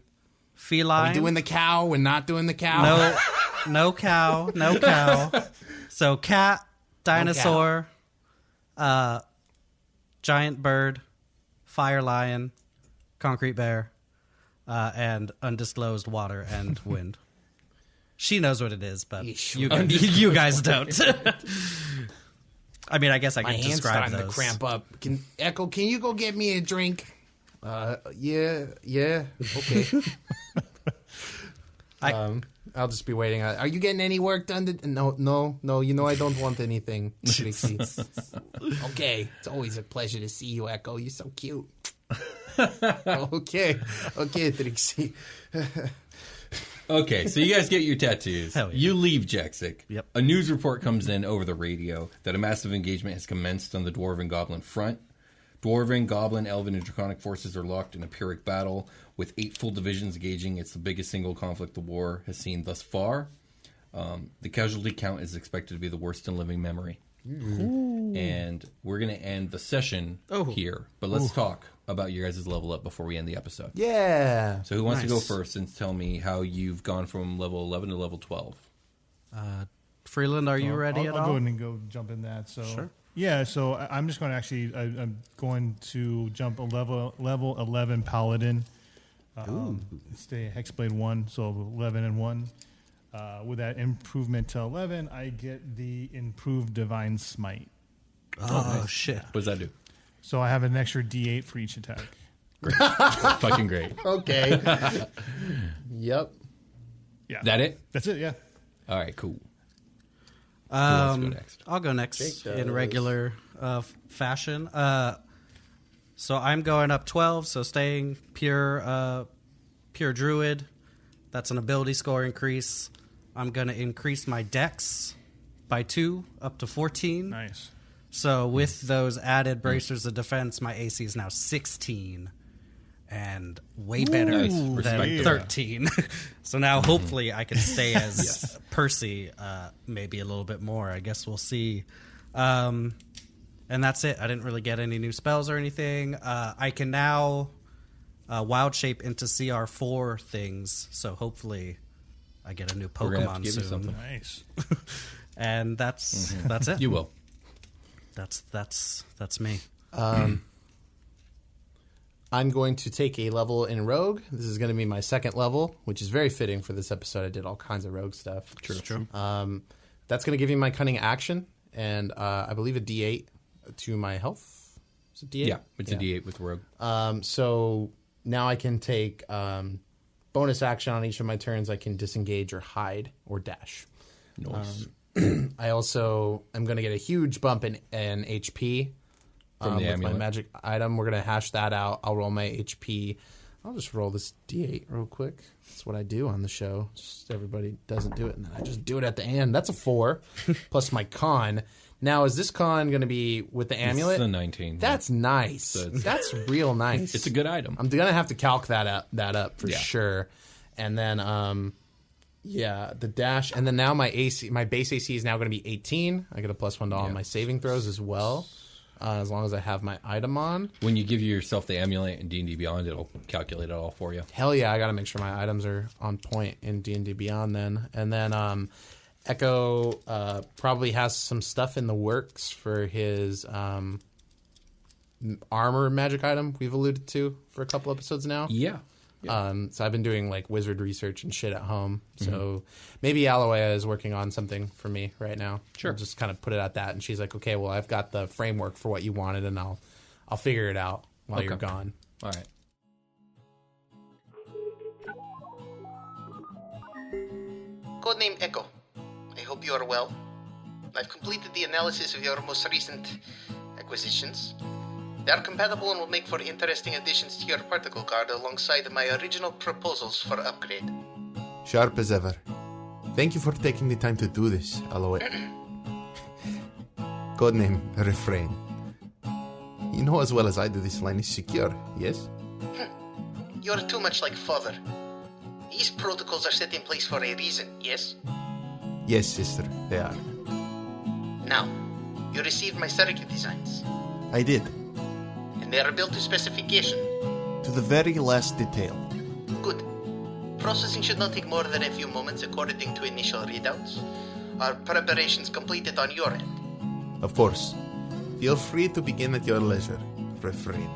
feline. we doing the cow? We're not doing the cow. no, *laughs* no cow, no cow. So cat, dinosaur, uh, giant bird, fire lion, concrete bear, uh, and undisclosed water and *laughs* wind. She knows what it is, but you, you guys *laughs* don't. I mean, I guess I My can hand's describe starting those. to cramp up. Can Echo? Can you go get me a drink? Uh, yeah, yeah, okay. *laughs* I- um, I'll just be waiting. Uh, Are you getting any work done? To- no, no, no. You know I don't want anything, Trixie. *laughs* Okay, it's always a pleasure to see you, Echo. You're so cute. *laughs* okay, okay, Trixie. Okay, so you guys get your tattoos. Hell yeah. You leave Jexic. Yep. A news report comes in over the radio that a massive engagement has commenced on the Dwarven Goblin front. Dwarven, Goblin, Elven, and Draconic forces are locked in a Pyrrhic battle with eight full divisions engaging. It's the biggest single conflict the war has seen thus far. Um, the casualty count is expected to be the worst in living memory. And we're going to end the session Oh. here. But let's talk about your guys' level up before we end the episode. Yeah. So who wants to go first and tell me how you've gone from level 11 to level 12? Freeland, are you ready I'll, at I'll all? go ahead and go jump in that. So yeah, so I- I'm just going to actually I, I'm going to jump a level level 11 paladin. Um, stay hexblade one, so 11 and one. Uh, with that improvement to 11, I get the improved divine smite. oh shit! What does that do? So I have an extra D8 for each attack. Great. *laughs* Fucking great. Okay. *laughs* yep. Yeah, That it? That's it. Yeah. All right, cool. Um, go next? I'll go next in regular uh, fashion. Uh, so I'm going up 12, so staying pure, uh, pure druid. That's an ability score increase. I'm going to increase my dex by two up to 14. Nice. So with those added bracers of defense, my AC is now 16 and way better Nice. than Respectable. 13. *laughs* so now hopefully I can stay *laughs* as Percy, uh, maybe a little bit more. I guess we'll see. Um, and that's it. I didn't really get any new spells or anything. Uh, I can now uh, wild shape into CR4 things. So hopefully I get a new We're gonna have to Pokemon soon. something. Nice. *laughs* And that's that's it. You will. That's that's that's me. I'm going to take a level in Rogue. This is going to be my second level, which is very fitting for this episode. I did all kinds of Rogue stuff. True, true. Um, that's going to give me my cunning action and uh, I believe a D8 to my health. Is it D8? Yeah, it's a D8 with Rogue. Um, so now I can take um, bonus action on each of my turns. I can disengage or hide or dash. Nice. *clears throat* I also am going to get a huge bump in, in HP um, with my magic item. We're going to hash that out. I'll roll my HP. I'll just roll this D8 real quick. That's what I do on the show. Just everybody doesn't do it, and then I just do it at the end. That's a four *laughs* plus my con. Now, is this con going to be with the amulet? It's a 19. That's nice. it's- That's real *laughs* nice. It's a good item. I'm gonna have to calc that up that up for Yeah. sure. And then um yeah, the dash and then now my AC my base AC is now gonna be 18. I get a plus one to all Yeah. my saving throws as well. Uh, as long as I have my item on. When you give yourself the amulet in D and D Beyond, it'll calculate it all for you. Hell yeah, I got to make sure my items are on point in D and D Beyond. Then and then um, Echo uh, probably has some stuff in the works for his um, armor magic item we've alluded to for a couple episodes now. Yeah. Um, so I've been doing like wizard research and shit at home. So maybe Aloea is working on something for me right now. Sure. I'll just kind of put it at that, and she's like, "Okay, well, I've got the framework for what you wanted, and I'll I'll figure it out while you're gone." All right. Codename Echo. I hope you are well. I've completed the analysis of your most recent acquisitions. They are compatible and will make for interesting additions to your particle guard alongside my original proposals for upgrade. Sharp as ever. Thank you for taking the time to do this, Aloe. *clears throat* Codename Refrain. You know as well as I do this line is secure, yes? Hmm. You're too much like father. These protocols are set in place for a reason, yes? Yes, sister, they are. Now, you received my circuit designs, I did, and they are built to specification. to the very last detail. Good. Processing should not take more than a few moments according to initial readouts. Are preparations completed on your end? Of course. Feel free to begin at your leisure. Refrain.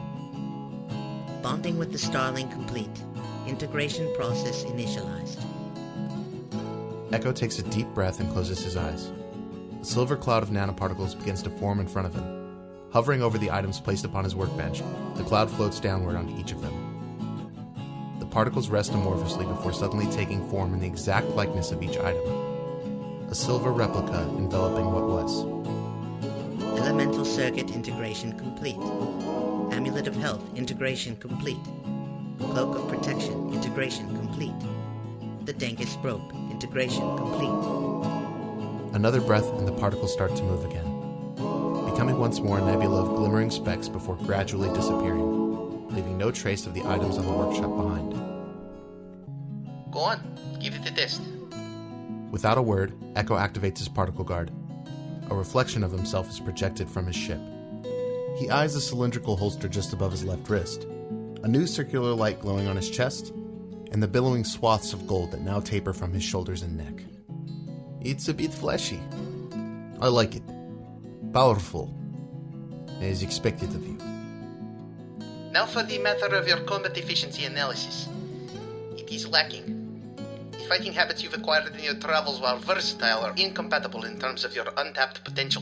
Bonding with the Starling complete. Integration process initialized. Echo takes a deep breath and closes his eyes. A silver cloud of nanoparticles begins to form in front of him. Hovering over the items placed upon his workbench, the cloud floats downward onto each of them. The particles rest amorphously before suddenly taking form in the exact likeness of each item. A silver replica enveloping what was. Elemental circuit integration complete. Amulet of health integration complete. Cloak of protection integration complete. The dankest rope integration complete. Another breath, and the particles start to move again, becoming once more a nebula of glimmering specks before gradually disappearing, leaving no trace of the items on the workshop behind. Go on, give it a test. Without a word, Echo activates his particle guard. A reflection of himself is projected from his ship. He eyes a cylindrical holster just above his left wrist, a new circular light glowing on his chest, and the billowing swaths of gold that now taper from his shoulders and neck. It's a bit flashy. I like it. Powerful. As expected of you. Now for the matter of your combat efficiency analysis. It is lacking. The fighting habits you've acquired in your travels, while versatile, are incompatible in terms of your untapped potential.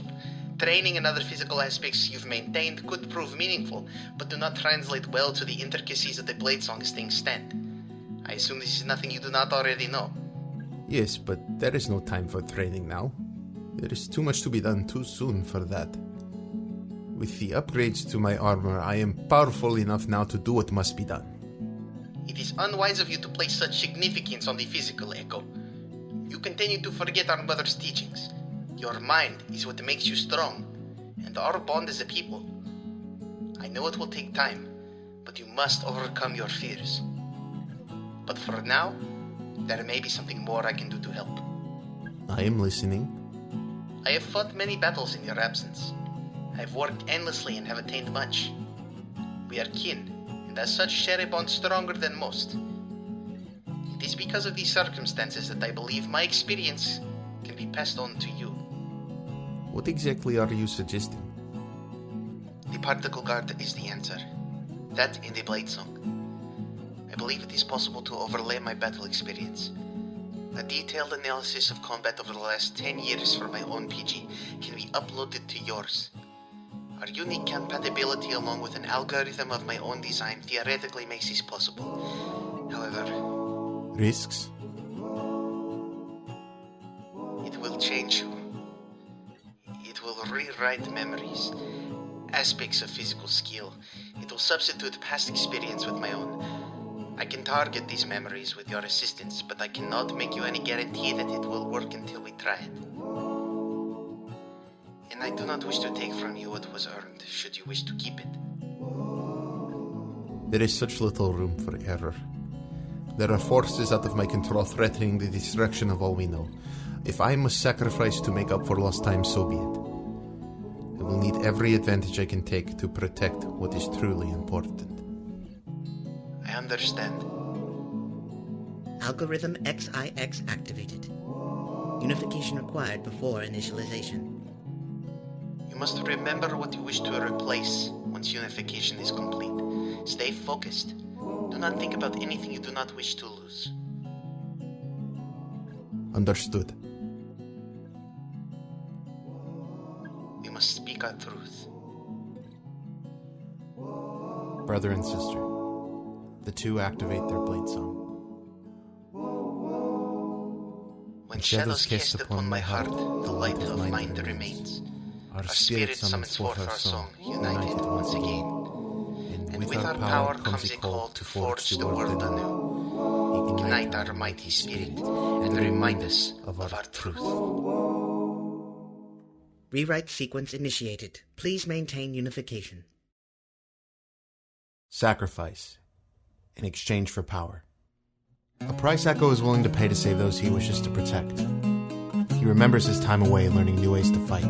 Training and other physical aspects you've maintained could prove meaningful, but do not translate well to the intricacies of the blade song as things stand. I assume this is nothing you do not already know. Yes, but there is no time for training now. There is too much to be done too soon for that. With the upgrades to my armor, I am powerful enough now to do what must be done. It is unwise of you to place such significance on the physical echo. You continue to forget our mother's teachings. Your mind is what makes you strong, and our bond as a people. I know it will take time, but you must overcome your fears. But for now, there may be something more I can do to help. I am listening. I have fought many battles in your absence. I have worked endlessly and have attained much. We are kin, and as such share a bond stronger than most. It is because of these circumstances that I believe my experience can be passed on to you. What exactly are you suggesting? The particle guard is the answer. That in the blade song. I believe it is possible to overlay my battle experience. A detailed analysis of combat over the last 10 years for my own PG can be uploaded to yours. Our unique compatibility, along with an algorithm of my own design, theoretically makes this possible. However, Risks? it will change you. It will rewrite memories, aspects of physical skill. It will substitute past experience with my own. I can target these memories with your assistance, but I cannot make you any guarantee that it will work until we try it. And I do not wish to take from you what was earned, should you wish to keep it. There is such little room for error. There are forces out of my control threatening the destruction of all we know. If I must sacrifice to make up for lost time, so be it. I will need every advantage I can take to protect what is truly important. I understand. Algorithm XIX activated. Unification required before initialization. You must remember what you wish to replace once unification is complete. Stay focused. Do not think about anything you do not wish to lose. Understood. We must speak our truth. Brother and sister, the two activate their blade song. When shadows cast upon my heart, the light of mind remains. Our spirit summons forth our song, united once again. And with our power comes a call to forge the world anew. Ignite our mighty spirit and remind us of our truth. Rewrite sequence initiated. Please maintain unification. Sacrifice in exchange for power. A price Echo is willing to pay to save those he wishes to protect. He remembers his time away learning new ways to fight,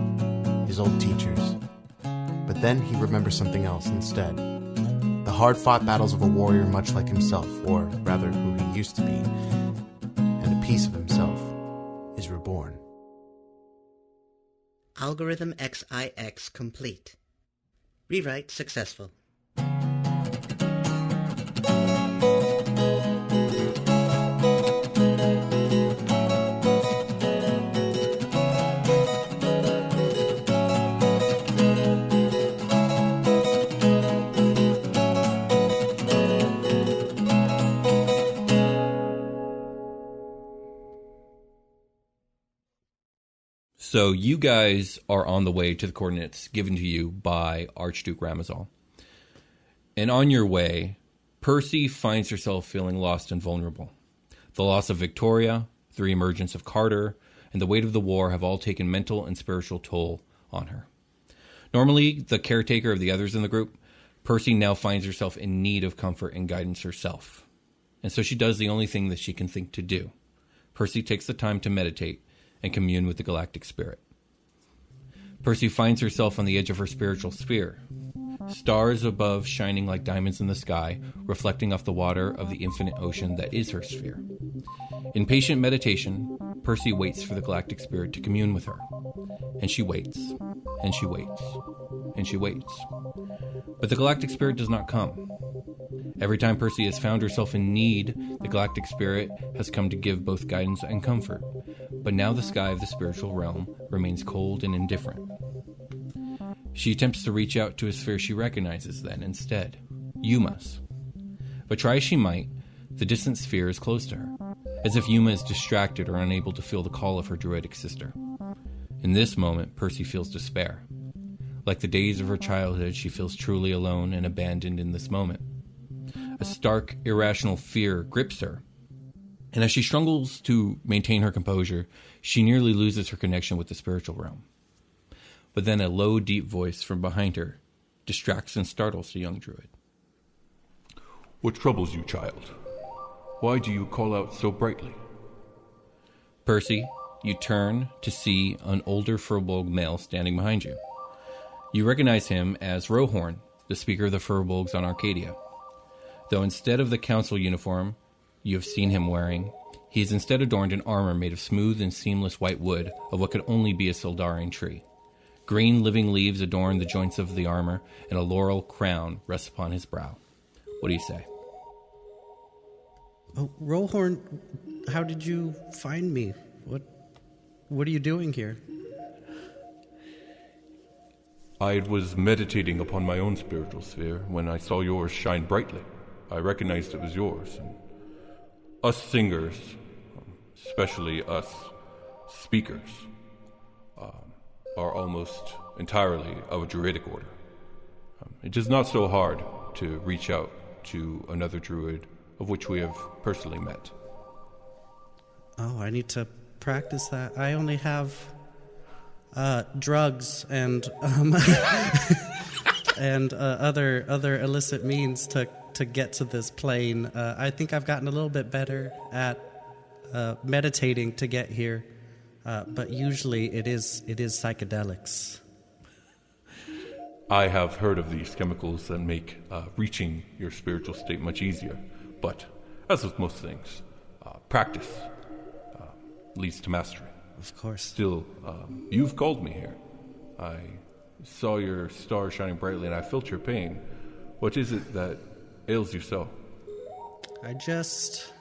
his old teachers. But then he remembers something else instead. The hard fought battles of a warrior much like himself, or rather, who he used to be. And a piece of himself is reborn. Algorithm XIX complete. Rewrite successful. So you guys are on the way to the coordinates given to you by Archduke Ramazal. And on your way, Percy finds herself feeling lost and vulnerable. The loss of Victoria, the reemergence of Carter, and the weight of the war have all taken mental and spiritual toll on her. Normally, the caretaker of the others in the group, Percy now finds herself in need of comfort and guidance herself. And so she does the only thing that she can think to do. Percy takes the time to meditate and commune with the galactic spirit. Percy finds herself on the edge of her spiritual sphere. Stars above shining like diamonds in the sky, reflecting off the water of the infinite ocean that is her sphere. In patient meditation, Percy waits for the galactic spirit to commune with her. And she waits, and she waits, and she waits. But the galactic spirit does not come. Every time Percy has found herself in need, the galactic spirit has come to give both guidance and comfort. But now the sky of the spiritual realm remains cold and indifferent. She attempts to reach out to a sphere she recognizes then instead Yuma's. But try as she might, the distant sphere is close to her, as if Yuma is distracted or unable to feel the call of her druidic sister. In this moment, Percy feels despair. Like the days of her childhood, she feels truly alone and abandoned in this moment. A stark, irrational fear grips her, and as she struggles to maintain her composure, she nearly loses her connection with the spiritual realm. But then a low, deep voice from behind her distracts and startles the young druid. What troubles you, child? Why do you call out so brightly? Percy, you turn to see an older Furbolg male standing behind you. You recognize him as Rohorn, the speaker of the Furbolgs on Arcadia. Though instead of the council uniform you have seen him wearing, he is instead adorned in armor made of smooth and seamless white wood of what could only be a Sildarian tree. Green living leaves adorn the joints of the armor, and a laurel crown rests upon his brow. What do you say? Oh, Rohorn, how did you find me? What what are you doing here? I was meditating upon my own spiritual sphere when I saw yours shine brightly. I recognized it was yours. And us singers, especially us speakers, um, are almost entirely of a druidic order. Um, it is not so hard to reach out to another druid of which we have personally met. Oh, I need to practice that. I only have uh, drugs and um, *laughs* and uh, other other illicit means to to get to this plane. Uh, I think I've gotten a little bit better at uh, meditating to get here, uh, but usually it is it is psychedelics. I have heard of these chemicals that make uh, reaching your spiritual state much easier, but as with most things, uh, practice uh, leads to mastery. Of course. Still, um, you've called me here. I saw your star shining brightly, and I felt your pain. What is it that ails you so? I just.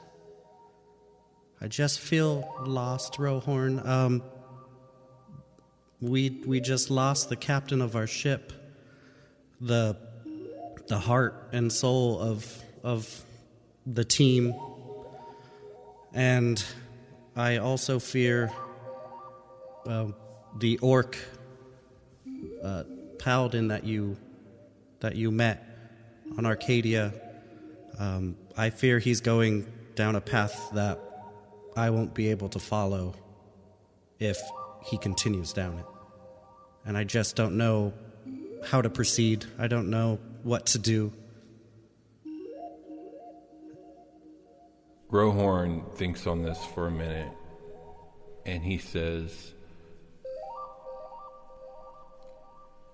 I just feel lost, Rohorn. Um, we we just lost the captain of our ship, the the heart and soul of of the team, and I also fear uh, the orc uh, paladin that you that you met on Arcadia. Um, I fear he's going down a path that I won't be able to follow if he continues down it. And I just don't know how to proceed. I don't know what to do. Rohorn thinks on this for a minute, and he says,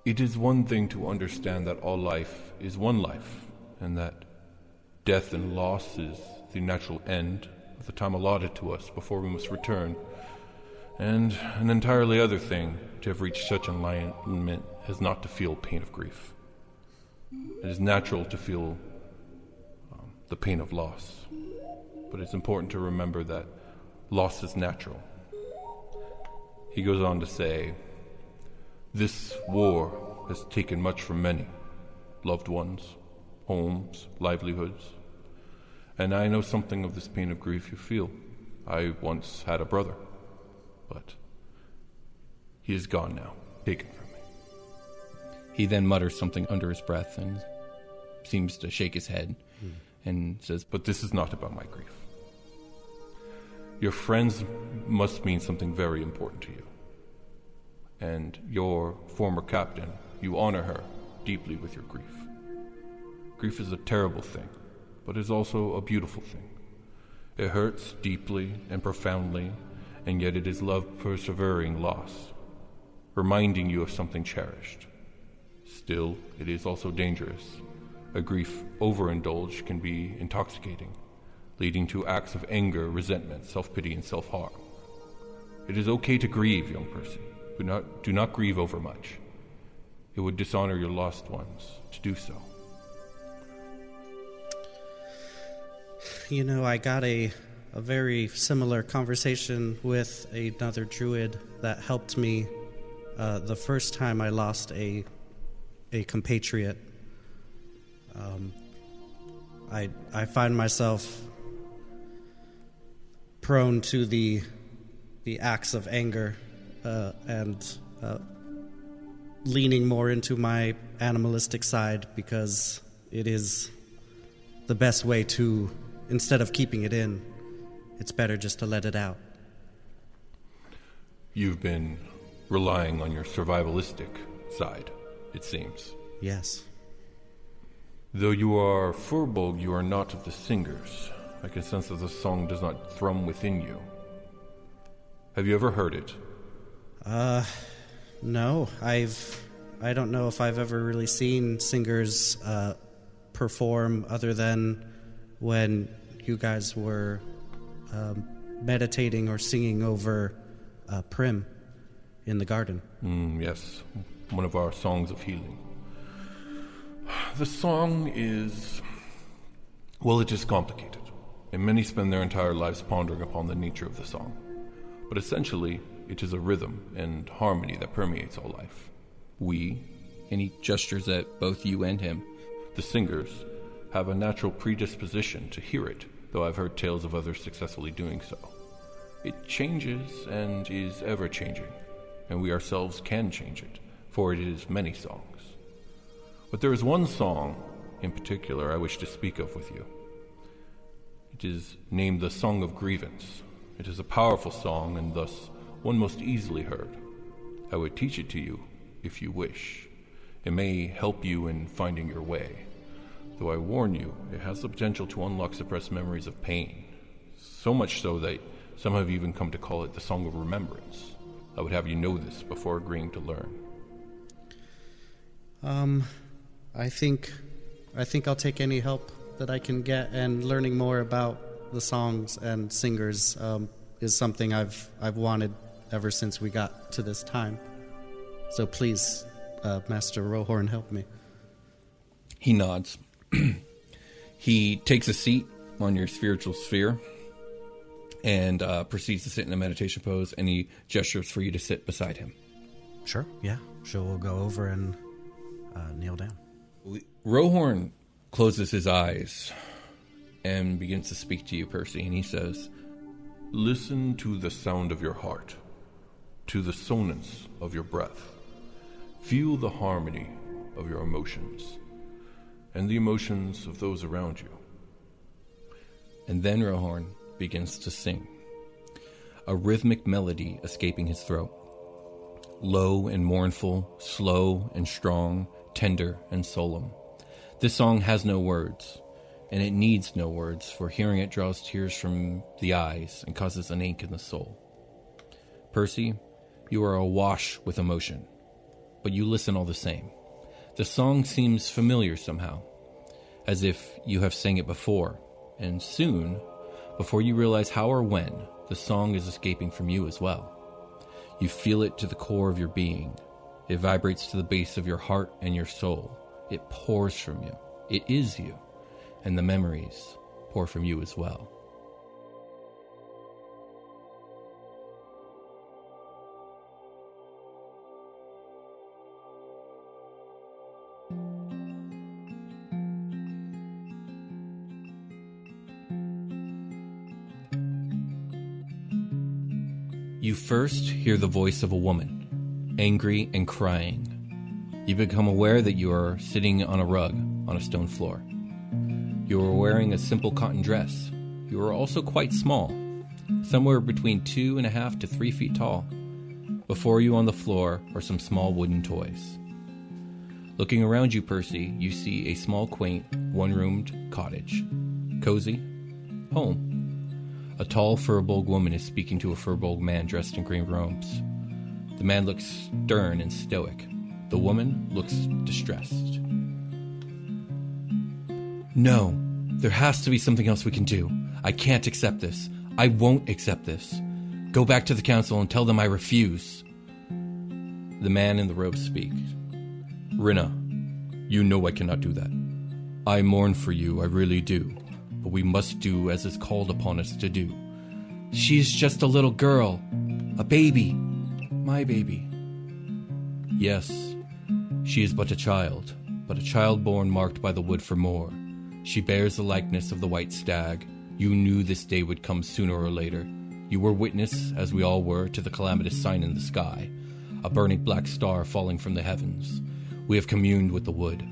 It is one thing to understand that all life is one life, and that death and loss is the natural end of the time allotted to us before we must return, and an entirely other thing to have reached such enlightenment as not to feel pain of grief. It is natural to feel um, the pain of loss, but it's important to remember that loss is natural. He goes on to say, This war has taken much from many loved ones, homes, livelihoods. And I know something of this pain of grief you feel. I once had a brother, but he is gone now, taken from me. He then mutters something under his breath and seems to shake his head hmm. and says, But this is not about my grief. Your friends must mean something very important to you. And your former captain, you honor her deeply with your grief. Grief is a terrible thing, but is also a beautiful thing. It hurts deeply and profoundly, and yet it is love persevering loss, reminding you of something cherished. Still, it is also dangerous. A grief overindulged can be intoxicating, leading to acts of anger, resentment, self pity, and self harm. It is okay to grieve, young person, but not, do not grieve overmuch. It would dishonor your lost ones to do so. You know, I got a a very similar conversation with another druid that helped me uh, the first time I lost a a compatriot. Um, I I find myself prone to the the acts of anger uh, and uh, leaning more into my animalistic side because it is the best way to instead of keeping it in it's better just to let it out You've been relying on your survivalistic side, it seems. yes Though you are Furbolg, you are not of the singers. I can sense that the song does not thrum within you. Have you ever heard it? Uh no i've i don't know if i've ever really seen singers uh perform other than when you guys were um, meditating or singing over uh, prim in the garden Mm, yes, one of our songs of healing. The song is. Well, it is complicated, and many spend their entire lives pondering upon the nature of the song. But essentially, it is a rhythm and harmony that permeates all life. We, and he gestures at both you and him. the singers, have a natural predisposition to hear it, though I've heard tales of others successfully doing so. It changes and is ever changing, and we ourselves can change it, for it is many songs. But there is one song in particular I wish to speak of with you. It is named the Song of Grievance. It is a powerful song and thus one most easily heard. I would teach it to you if you wish. It may help you in finding your way. Though I warn you, it has the potential to unlock suppressed memories of pain. So much so that some have even come to call it the Song of Remembrance. I would have you know this before agreeing to learn. Um, I think, I think I'll take any help that I can get, and learning more about the songs and singers um, is something I've I've wanted ever since we got to this time. So please, uh, Master Rohorn, help me. He nods. *clears throat* he takes a seat on your spiritual sphere and uh, proceeds to sit in a meditation pose, and he gestures for you to sit beside him. Sure. Yeah. Sure. We'll go over and uh, kneel down. Rohorn closes his eyes and begins to speak to you, Percy, and he says, Listen to the sound of your heart, to the sonance of your breath. Feel the harmony of your emotions and the emotions of those around you. And then Rohorn begins to sing, a rhythmic melody escaping his throat. Low and mournful, slow and strong, tender and solemn. This song has no words, and it needs no words, for hearing it draws tears from the eyes and causes an ache in the soul. Percy, you are awash with emotion, but you listen all the same. The song seems familiar somehow, as if you have sang it before, and soon, before you realize how or when, the song is escaping from you as well. You feel it to the core of your being. It vibrates to the base of your heart and your soul. It pours from you. It is you. And the memories pour from you as well. First hear the voice of a woman, angry and crying. You become aware that you are sitting on a rug on a stone floor. You are wearing a simple cotton dress. You are also quite small, somewhere between two and a half to three feet tall. Before you on the floor are some small wooden toys. Looking around you, Percy, you see a small, quaint, one roomed cottage. Cozy. Home. A tall, furbolg woman is speaking to a furbolg man dressed in green robes. The man looks stern and stoic. The woman looks distressed. No, there has to be something else we can do. I can't accept this. I won't accept this. Go back to the council and tell them I refuse. The man in the robes speaks. Rinna, you know I cannot do that. I mourn for you, I really do. But we must do as is called upon us to do. She's just a little girl. A baby. My baby. Yes, she is but a child, but a child born marked by the wood for more. She bears the likeness of the white stag. You knew this day would come sooner or later. You were witness, as we all were, to the calamitous sign in the sky a burning black star falling from the heavens. We have communed with the wood.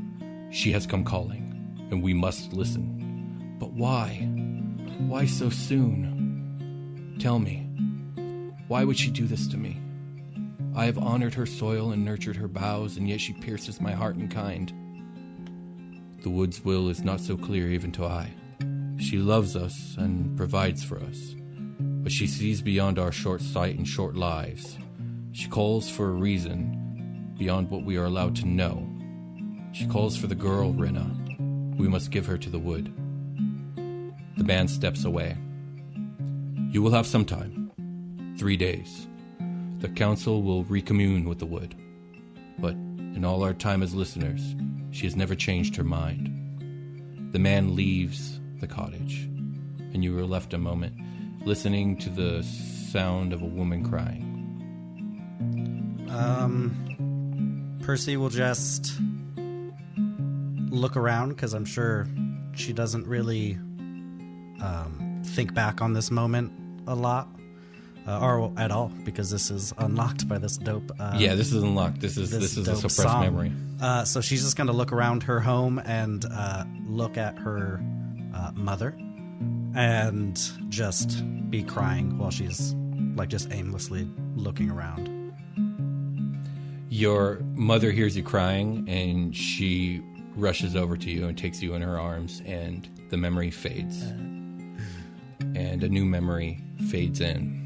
She has come calling, and we must listen. But why? Why so soon? Tell me, why would she do this to me? I have honored her soil and nurtured her boughs, and yet she pierces my heart in kind. The wood's will is not so clear even to I. She loves us and provides for us, but she sees beyond our short sight and short lives. She calls for a reason beyond what we are allowed to know. She calls for the girl, Rinna. We must give her to the wood. The man steps away. You will have some time. Three days. The council will recommune with the wood. But in all our time as listeners, she has never changed her mind. The man leaves the cottage, and you are left a moment listening to the sound of a woman crying. Um, Percy will just look around because I'm sure she doesn't really um, think back on this moment a lot. Uh, or at all because this is unlocked by this dope. Uh, yeah, this is unlocked. This is this, is a suppressed song. memory. Uh, so she's just gonna look around her home and uh, look at her uh, mother, and just be crying while she's like just aimlessly looking around. Your mother hears you crying, and she rushes over to you and takes you in her arms, and the memory fades, and a new memory fades in.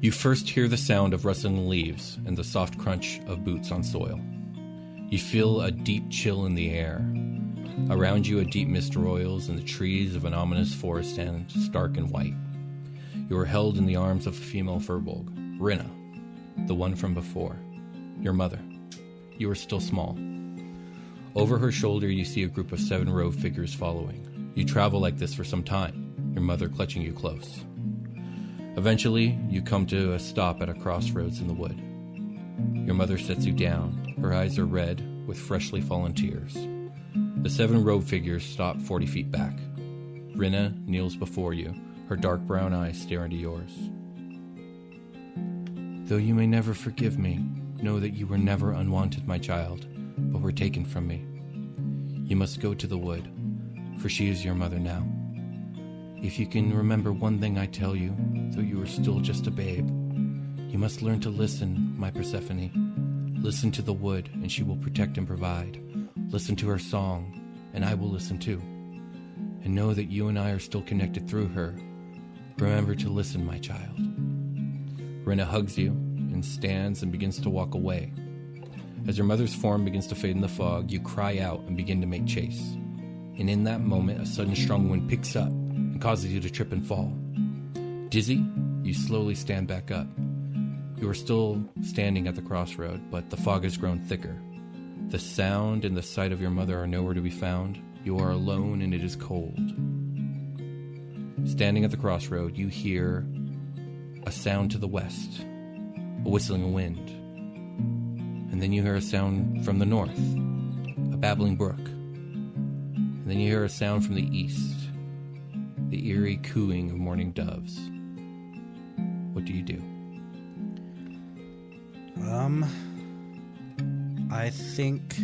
You first hear the sound of rustling leaves and the soft crunch of boots on soil. You feel a deep chill in the air. Around you, a deep mist roils, and the trees of an ominous forest stand stark and white. You are held in the arms of a female furbolg, Rinna, the one from before, your mother. You are still small. Over her shoulder, you see a group of seven robed figures following. You travel like this for some time, your mother clutching you close. Eventually, you come to a stop at a crossroads in the wood. Your mother sets you down. Her eyes are red with freshly fallen tears. The seven robe figures stop 40 feet back. Rinna kneels before you, her dark brown eyes stare into yours. Though you may never forgive me, know that you were never unwanted, my child, but were taken from me. You must go to the wood, for she is your mother now. If you can remember one thing I tell you, though you are still just a babe, you must learn to listen, my Persephone. Listen to the wood, and she will protect and provide. Listen to her song, and I will listen too. And know that you and I are still connected through her. Remember to listen, my child. Rinna hugs you and stands and begins to walk away. As your mother's form begins to fade in the fog, you cry out and begin to make chase. And in that moment, a sudden strong wind picks up and causes you to trip and fall. Dizzy, you slowly stand back up. You are still standing at the crossroad, but the fog has grown thicker. The sound and the sight of your mother are nowhere to be found. You are alone and it is cold. Standing at the crossroad, you hear a sound to the west, a whistling wind. And then you hear a sound from the north, a babbling brook. And then you hear a sound from the east, the eerie cooing of morning doves. What do you do? Um, I think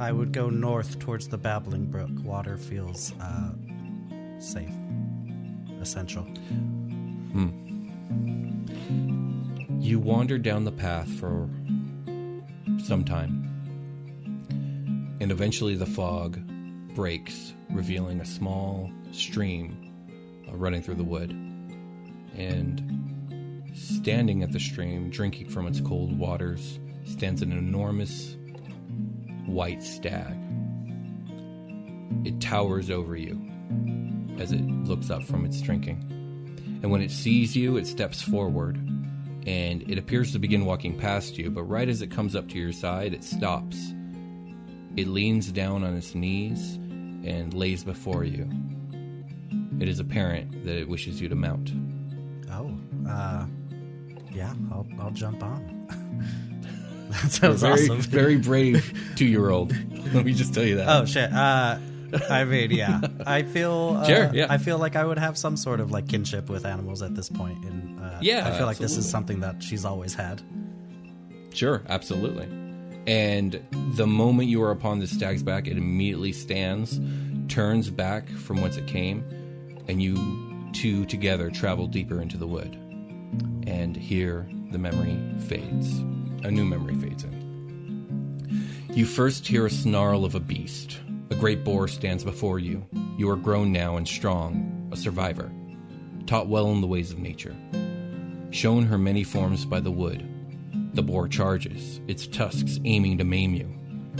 I would go north towards the babbling brook. Water feels uh, safe, essential. Hmm. You wander down the path for some time, and eventually the fog breaks, revealing a small stream uh, running through the wood. And standing at the stream, drinking from its cold waters, stands an enormous white stag. It towers over you as it looks up from its drinking. And when it sees you, it steps forward and it appears to begin walking past you, but right as it comes up to your side, it stops. It leans down on its knees and lays before you. It is apparent that it wishes you to mount. Oh, uh, yeah, I'll, I'll jump on. *laughs* that sounds very, awesome. very *laughs* brave two year old. Let me just tell you that. Oh shit. Uh, I mean, yeah. I feel. Uh, Sure, yeah. I feel like I would have some sort of like kinship with animals at this point, and uh, Yeah, I feel like this is something that she's always had. Sure, absolutely. And the moment you are upon the stag's back, it immediately stands, turns back from whence it came, and you two together travel deeper into the wood. And here the memory fades. A new memory fades in. You first hear a snarl of a beast. A great boar stands before you. You are grown now and strong, a survivor, taught well in the ways of nature. Shown her many forms by the wood, the boar charges, its tusks aiming to maim you.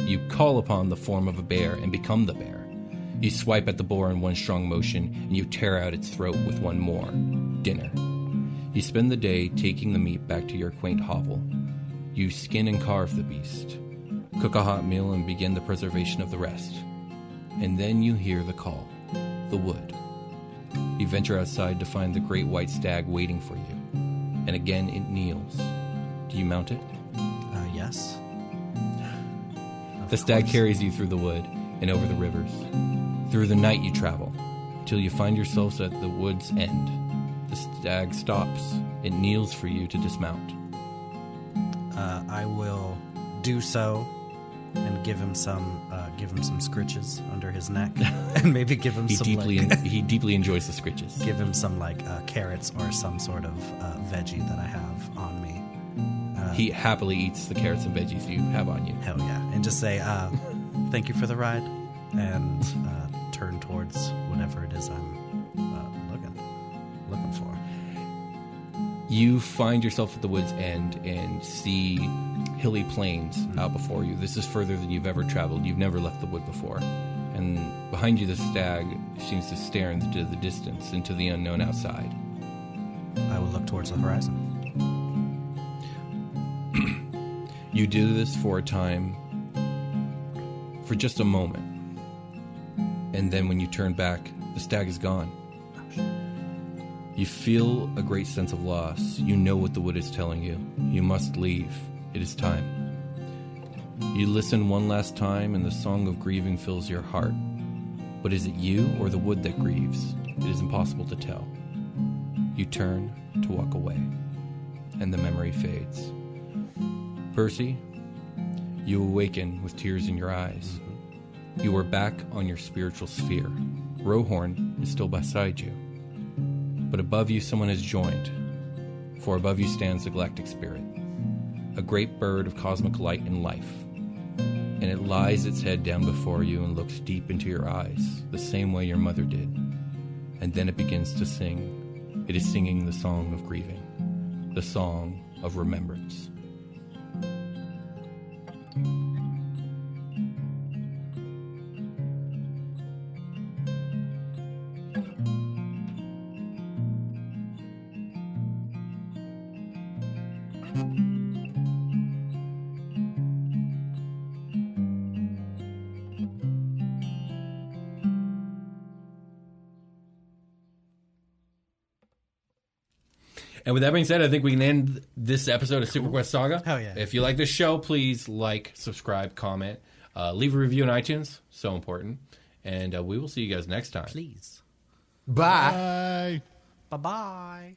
You call upon the form of a bear and become the bear. You swipe at the boar in one strong motion and you tear out its throat with one more. Dinner. You spend the day taking the meat back to your quaint hovel. You skin and carve the beast, cook a hot meal, and begin the preservation of the rest. And then you hear the call the wood. You venture outside to find the great white stag waiting for you. And again it kneels. Do you mount it? Uh, yes. The stag carries you through the wood and over the rivers. Through the night you travel, till you find yourselves at the wood's end. The stag stops. It kneels for you to dismount. Uh, I will do so and give him some uh, give him some scritches under his neck, *laughs* and maybe give him He some deeply like, he deeply enjoys the scritches. *laughs* give him some like uh, carrots or some sort of uh, veggie that I have on He happily eats the carrots and veggies you have on you. hell yeah, and just say uh, thank you for the ride, and uh, turn towards whatever it is I'm uh, looking looking for. You find yourself at the wood's end and see hilly plains out before you. This is further than you've ever traveled. You've never left the wood before. And behind you, the stag seems to stare into the distance, into the unknown outside. I will look towards the horizon. You do this for a time, for just a moment. And then when you turn back, the stag is gone. You feel a great sense of loss. You know what the wood is telling you. You must leave. It is time. You listen one last time, and the song of grieving fills your heart. But is it you or the wood that grieves? It is impossible to tell. You turn to walk away, and the memory fades. Percy, you awaken with tears in your eyes. You are back on your spiritual sphere. Rohorn is still beside you. But above you, someone has joined. For above you stands the Galactic Spirit, a great bird of cosmic light and life. And it lies its head down before you and looks deep into your eyes, the same way your mother did. And then it begins to sing. It is singing the song of grieving, the song of remembrance. And with that being said, I think we can end this episode of Superquest Saga. Hell yeah. If you like this show, please like, subscribe, comment, uh, leave a review on iTunes. So important. And uh, we will see you guys next time. Please. Bye. Bye. Bye bye.